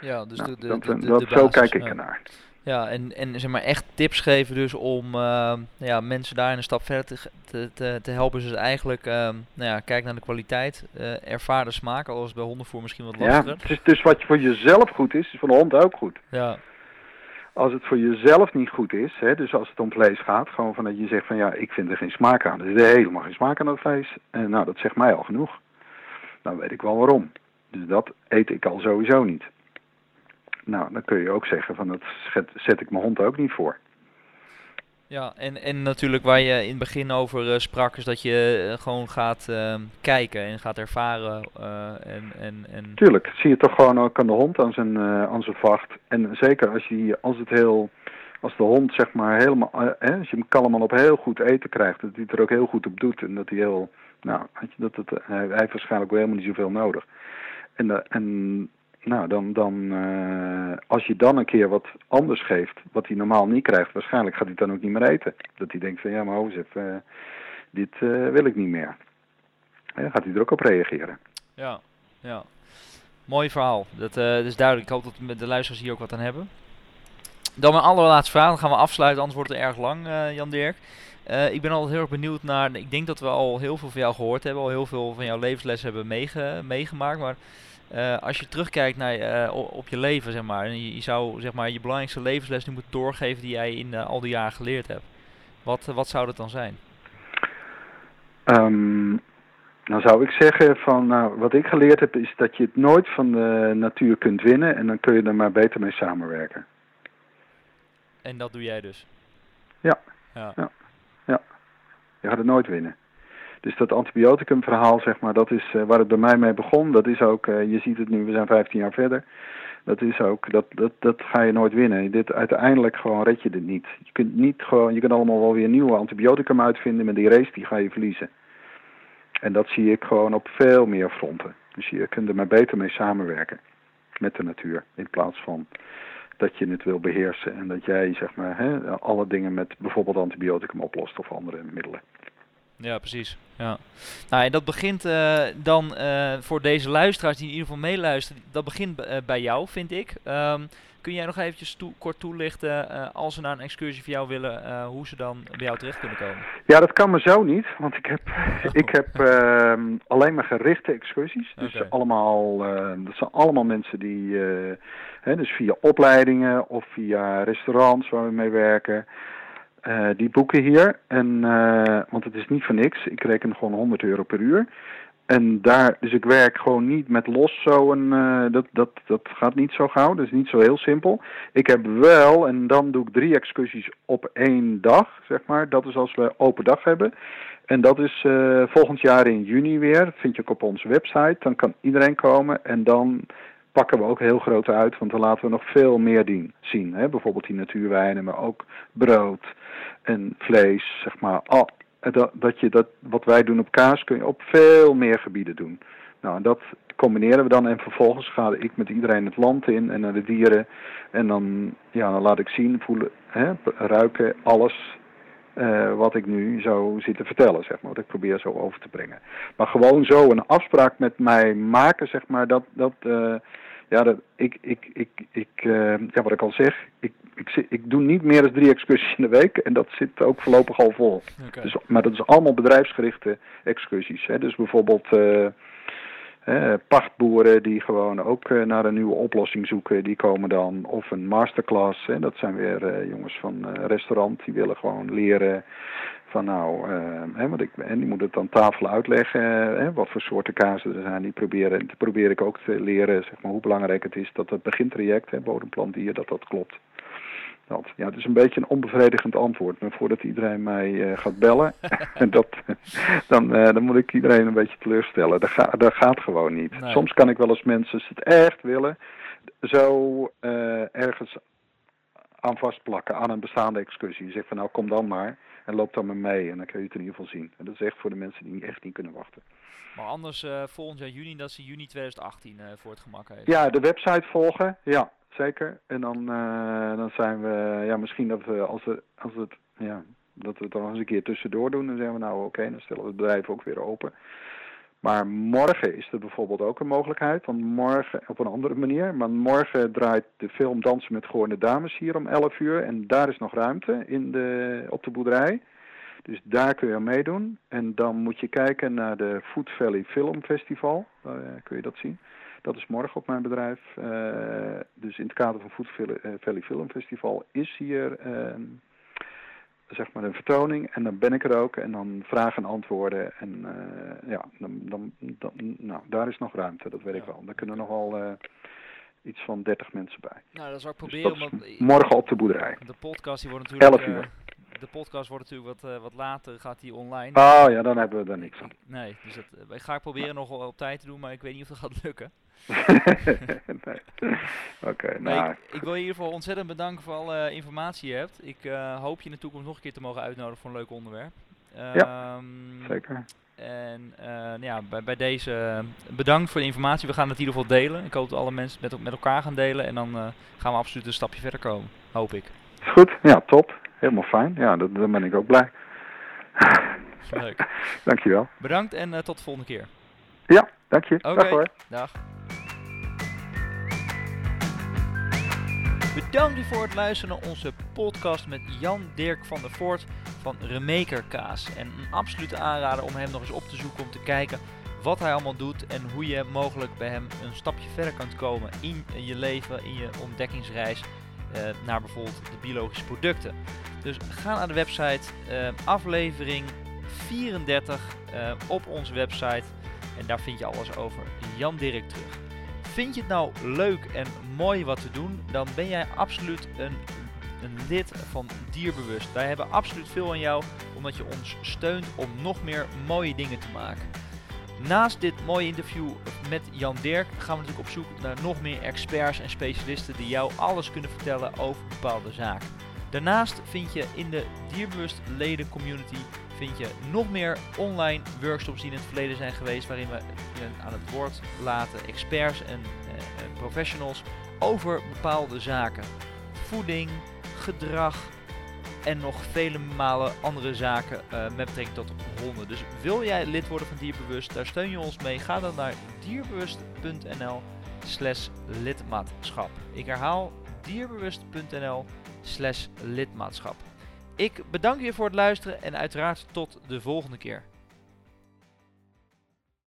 Ja, dus nou, de, de, dat, de, dat, zo kijk ik ernaar. Ja, en, en zeg maar echt tips geven dus om uh, ja, mensen daar een stap verder te, te, te helpen. Dus eigenlijk, uh, nou ja, kijk naar de kwaliteit, uh, ervaar de smaak, al is bij hondenvoer misschien wat lastiger. Ja, het is dus wat voor jezelf goed is, is voor de hond ook goed. Ja. Als het voor jezelf niet goed is, hè, dus als het om vlees gaat, gewoon van dat je zegt van ja, ik vind er geen smaak aan. Er is helemaal geen smaak aan dat vlees. En nou, dat zegt mij al genoeg. Dan weet ik wel waarom. Dus dat eet ik al sowieso niet. Nou, dan kun je ook zeggen van dat zet ik mijn hond ook niet voor. Ja, en, en natuurlijk waar je in het begin over uh, sprak, is dat je uh, gewoon gaat uh, kijken en gaat ervaren. en, en, en... Tuurlijk, zie je toch gewoon ook aan de hond aan zijn, aan zijn vacht. En zeker als, je, als het heel, als de hond zeg maar helemaal, hè, als je hem kalm op heel goed eten krijgt, dat hij het er ook heel goed op doet en dat hij heel, nou, dat het, hij, hij heeft waarschijnlijk wel helemaal niet zoveel nodig. En, en nou, dan, dan uh, als je dan een keer wat anders geeft, wat hij normaal niet krijgt, waarschijnlijk gaat hij dan ook niet meer eten. Dat hij denkt van ja, maar Jozef, uh, dit uh, wil ik niet meer. En dan gaat hij er ook op reageren. Ja, ja. Mooi verhaal. Dat is duidelijk. Ik hoop dat de luisteraars hier ook wat aan hebben. Dan mijn allerlaatste vraag, dan gaan we afsluiten, anders wordt het erg lang, Jan Dirk. ik ben altijd heel erg benieuwd naar, ik denk dat we al heel veel van jou gehoord hebben, al heel veel van jouw levenslessen hebben meege, meegemaakt, maar uh, als je terugkijkt naar, uh, op je leven, zeg maar, en je, zou zeg maar, je belangrijkste levensles nu moeten doorgeven die jij in uh, al die jaren geleerd hebt, wat, wat zou dat dan zijn? Um, nou zou ik zeggen van, nou, wat ik geleerd heb is dat je het nooit van de natuur kunt winnen en dan kun je er maar beter mee samenwerken. En dat doe jij dus? Ja. Ja. ja. ja. Je gaat het nooit winnen. Dus dat antibioticum verhaal, zeg maar, dat is uh, waar het bij mij mee begon. Dat is ook, uh, je ziet het nu, we zijn 15 jaar verder. Dat is ook, dat, dat, dat ga je nooit winnen. Dit, uiteindelijk gewoon red je dit niet. Je kunt niet gewoon, je kunt allemaal wel weer nieuwe antibioticum uitvinden, maar die race die ga je verliezen. En dat zie ik gewoon op veel meer fronten. Dus je kunt er maar beter mee samenwerken met de natuur. In plaats van dat je het wil beheersen en dat jij zeg maar hè, alle dingen met bijvoorbeeld antibioticum oplost of andere middelen. Ja, precies. Ja. Nou, en dat begint uh, dan uh, voor deze luisteraars die in ieder geval meeluisteren, dat begint uh, bij jou, vind ik. Um, kun jij nog eventjes toe, kort toelichten, als ze naar een excursie voor jou willen, hoe ze dan bij jou terecht kunnen komen? Ja, dat kan me zo niet, want ik heb, ik heb ehm, alleen maar gerichte excursies. Dus okay. allemaal, dat zijn allemaal mensen die, hè, dus via opleidingen of via restaurants waar we mee werken. Uh, die boeken hier. En, uh, want het is niet voor niks. Ik reken gewoon 100 euro per uur. En daar, dus ik werk gewoon niet met los zo een, uh, dat, dat, dat gaat niet zo gauw. Dat is niet zo heel simpel. Ik heb wel, en dan doe ik drie excursies op één dag, zeg maar. Dat is als we open dag hebben. En dat is volgend jaar in juni weer. vind je ook op onze website. Dan kan iedereen komen en dan pakken we ook heel groot uit, want dan laten we nog veel meer zien. Hè? Bijvoorbeeld die natuurwijnen, maar ook brood en vlees, zeg maar. Al, dat, dat je dat, wat wij doen op kaas kun je op veel meer gebieden doen. Nou, en dat combineren we dan en vervolgens ga ik met iedereen het land in en naar de dieren. En dan, ja, dan laat ik zien, voelen, hè, ruiken, alles uh, wat ik nu zo zit te vertellen, zeg maar. Wat ik probeer zo over te brengen. Maar gewoon zo een afspraak met mij maken, zeg maar, dat, dat, uh, ja, dat, ik, ik, ik, ik uh, ja, wat ik al zeg, ik, ik, ik doe niet meer dan drie excursies in de week en dat zit ook voorlopig al vol. Okay. Dus, maar dat is allemaal bedrijfsgerichte excursies. Hè. Dus bijvoorbeeld uh, uh, pachtboeren die gewoon ook naar een nieuwe oplossing zoeken, die komen dan. Of een masterclass, hè. dat zijn weer jongens van restaurant, die willen gewoon leren van nou, uh, hè, want ik, en die moet het dan tafel uitleggen, hè, wat voor soorten kazen er zijn. Die proberen, probeer ik ook te leren zeg maar, hoe belangrijk het is dat het begintraject, hè, bodemplantier, dat dat klopt. Dat, ja, het is een beetje een onbevredigend antwoord. Maar voordat iedereen mij uh, gaat bellen, dat, dan, uh, dan moet ik iedereen een beetje teleurstellen. Dat, ga, dat gaat gewoon niet. Nee. Soms kan ik wel eens mensen, het echt willen, zo ergens aan vastplakken aan een bestaande excursie. Je zegt van nou kom dan maar en loop dan maar mee en dan kun je het in ieder geval zien. En dat is echt voor de mensen die echt niet kunnen wachten. Maar anders uh, volgend jaar juni, dat is juni 2018 uh, voor het gemak heeft. Ja, de website volgen, ja, zeker. En dan, uh, dan zijn we, ja, misschien dat we, als, we, als het, ja, dat we het dan eens een keer tussendoor doen. Dan zeggen we nou oké, okay, dan stellen we het bedrijf ook weer open. Maar morgen is er bijvoorbeeld ook een mogelijkheid. Want morgen, op een andere manier. Maar morgen draait de film Dansen met Goorne Dames hier om 11 uur. En daar is nog ruimte in de, op de boerderij. Dus daar kun je aan meedoen. En dan moet je kijken naar de Food Valley Film Festival. Eh, kun je dat zien. Dat is morgen op mijn bedrijf. Uh, dus in het kader van Food Valley Film Festival is hier ehm, zeg maar een vertoning en dan ben ik er ook en dan vragen en antwoorden en uh, ja, dan, dan, dan, nou, daar is nog ruimte, dat weet ik wel. Daar kunnen nog wel uh, iets van 30 mensen bij. Nou, dat zal ik dus proberen. Dus morgen op de boerderij. De podcast die wordt natuurlijk... 11 uur. Uh, de podcast wordt natuurlijk wat, wat later, gaat die online. Oh ja, dan hebben we er niks aan. Nee, dus dat, ik ga proberen nog wel op tijd te doen, maar ik weet niet of dat gaat lukken. nee. Oké, nou. Ik, ik, wil je in ieder geval ontzettend bedanken voor alle informatie die je hebt. Ik uh, hoop je in de toekomst nog een keer te mogen uitnodigen voor een leuk onderwerp. ja, um, zeker. En uh, ja, bij, bij deze bedankt voor de informatie. We gaan het in ieder geval delen. Ik hoop dat alle mensen met, met elkaar gaan delen. En dan gaan we absoluut een stapje verder komen. Hoop ik. Goed, ja, top. Helemaal fijn. Ja, dat, dan ben ik ook blij. Leuk. Dankjewel. Bedankt en tot de volgende keer. Ja, dank je. Okay. Dag hoor. Dag. Bedankt voor het luisteren naar onze podcast met Jan Dirk van der Voort van Remaker Kaas. En een absolute aanrader om hem nog eens op te zoeken om te kijken wat hij allemaal doet en hoe je mogelijk bij hem een stapje verder kan komen in je leven, in je ontdekkingsreis uh, naar bijvoorbeeld de biologische producten. Dus ga naar de website, uh, aflevering 34 uh, op onze website en daar vind je alles over Jan Dirk terug. Vind je het nou leuk en mooi wat te doen, dan ben jij absoluut een, een lid van Dierbewust. Wij hebben absoluut veel aan jou, omdat je ons steunt om nog meer mooie dingen te maken. Naast dit mooie interview met Jan Dirk gaan we natuurlijk op zoek naar nog meer experts en specialisten die jou alles kunnen vertellen over bepaalde zaken. Daarnaast vind je in de Dierbewust leden community vind je nog meer online workshops die in het verleden zijn geweest, waarin we aan het woord laten experts en eh, professionals over bepaalde zaken. Voeding, gedrag en nog vele malen andere zaken uh, met betrekking tot honden. Dus wil jij lid worden van Dierbewust, daar steun je ons mee. Ga dan naar dierbewust.nl slash lidmaatschap. Ik herhaal dierbewust.nl slash lidmaatschap. Ik bedank je voor het luisteren en uiteraard tot de volgende keer.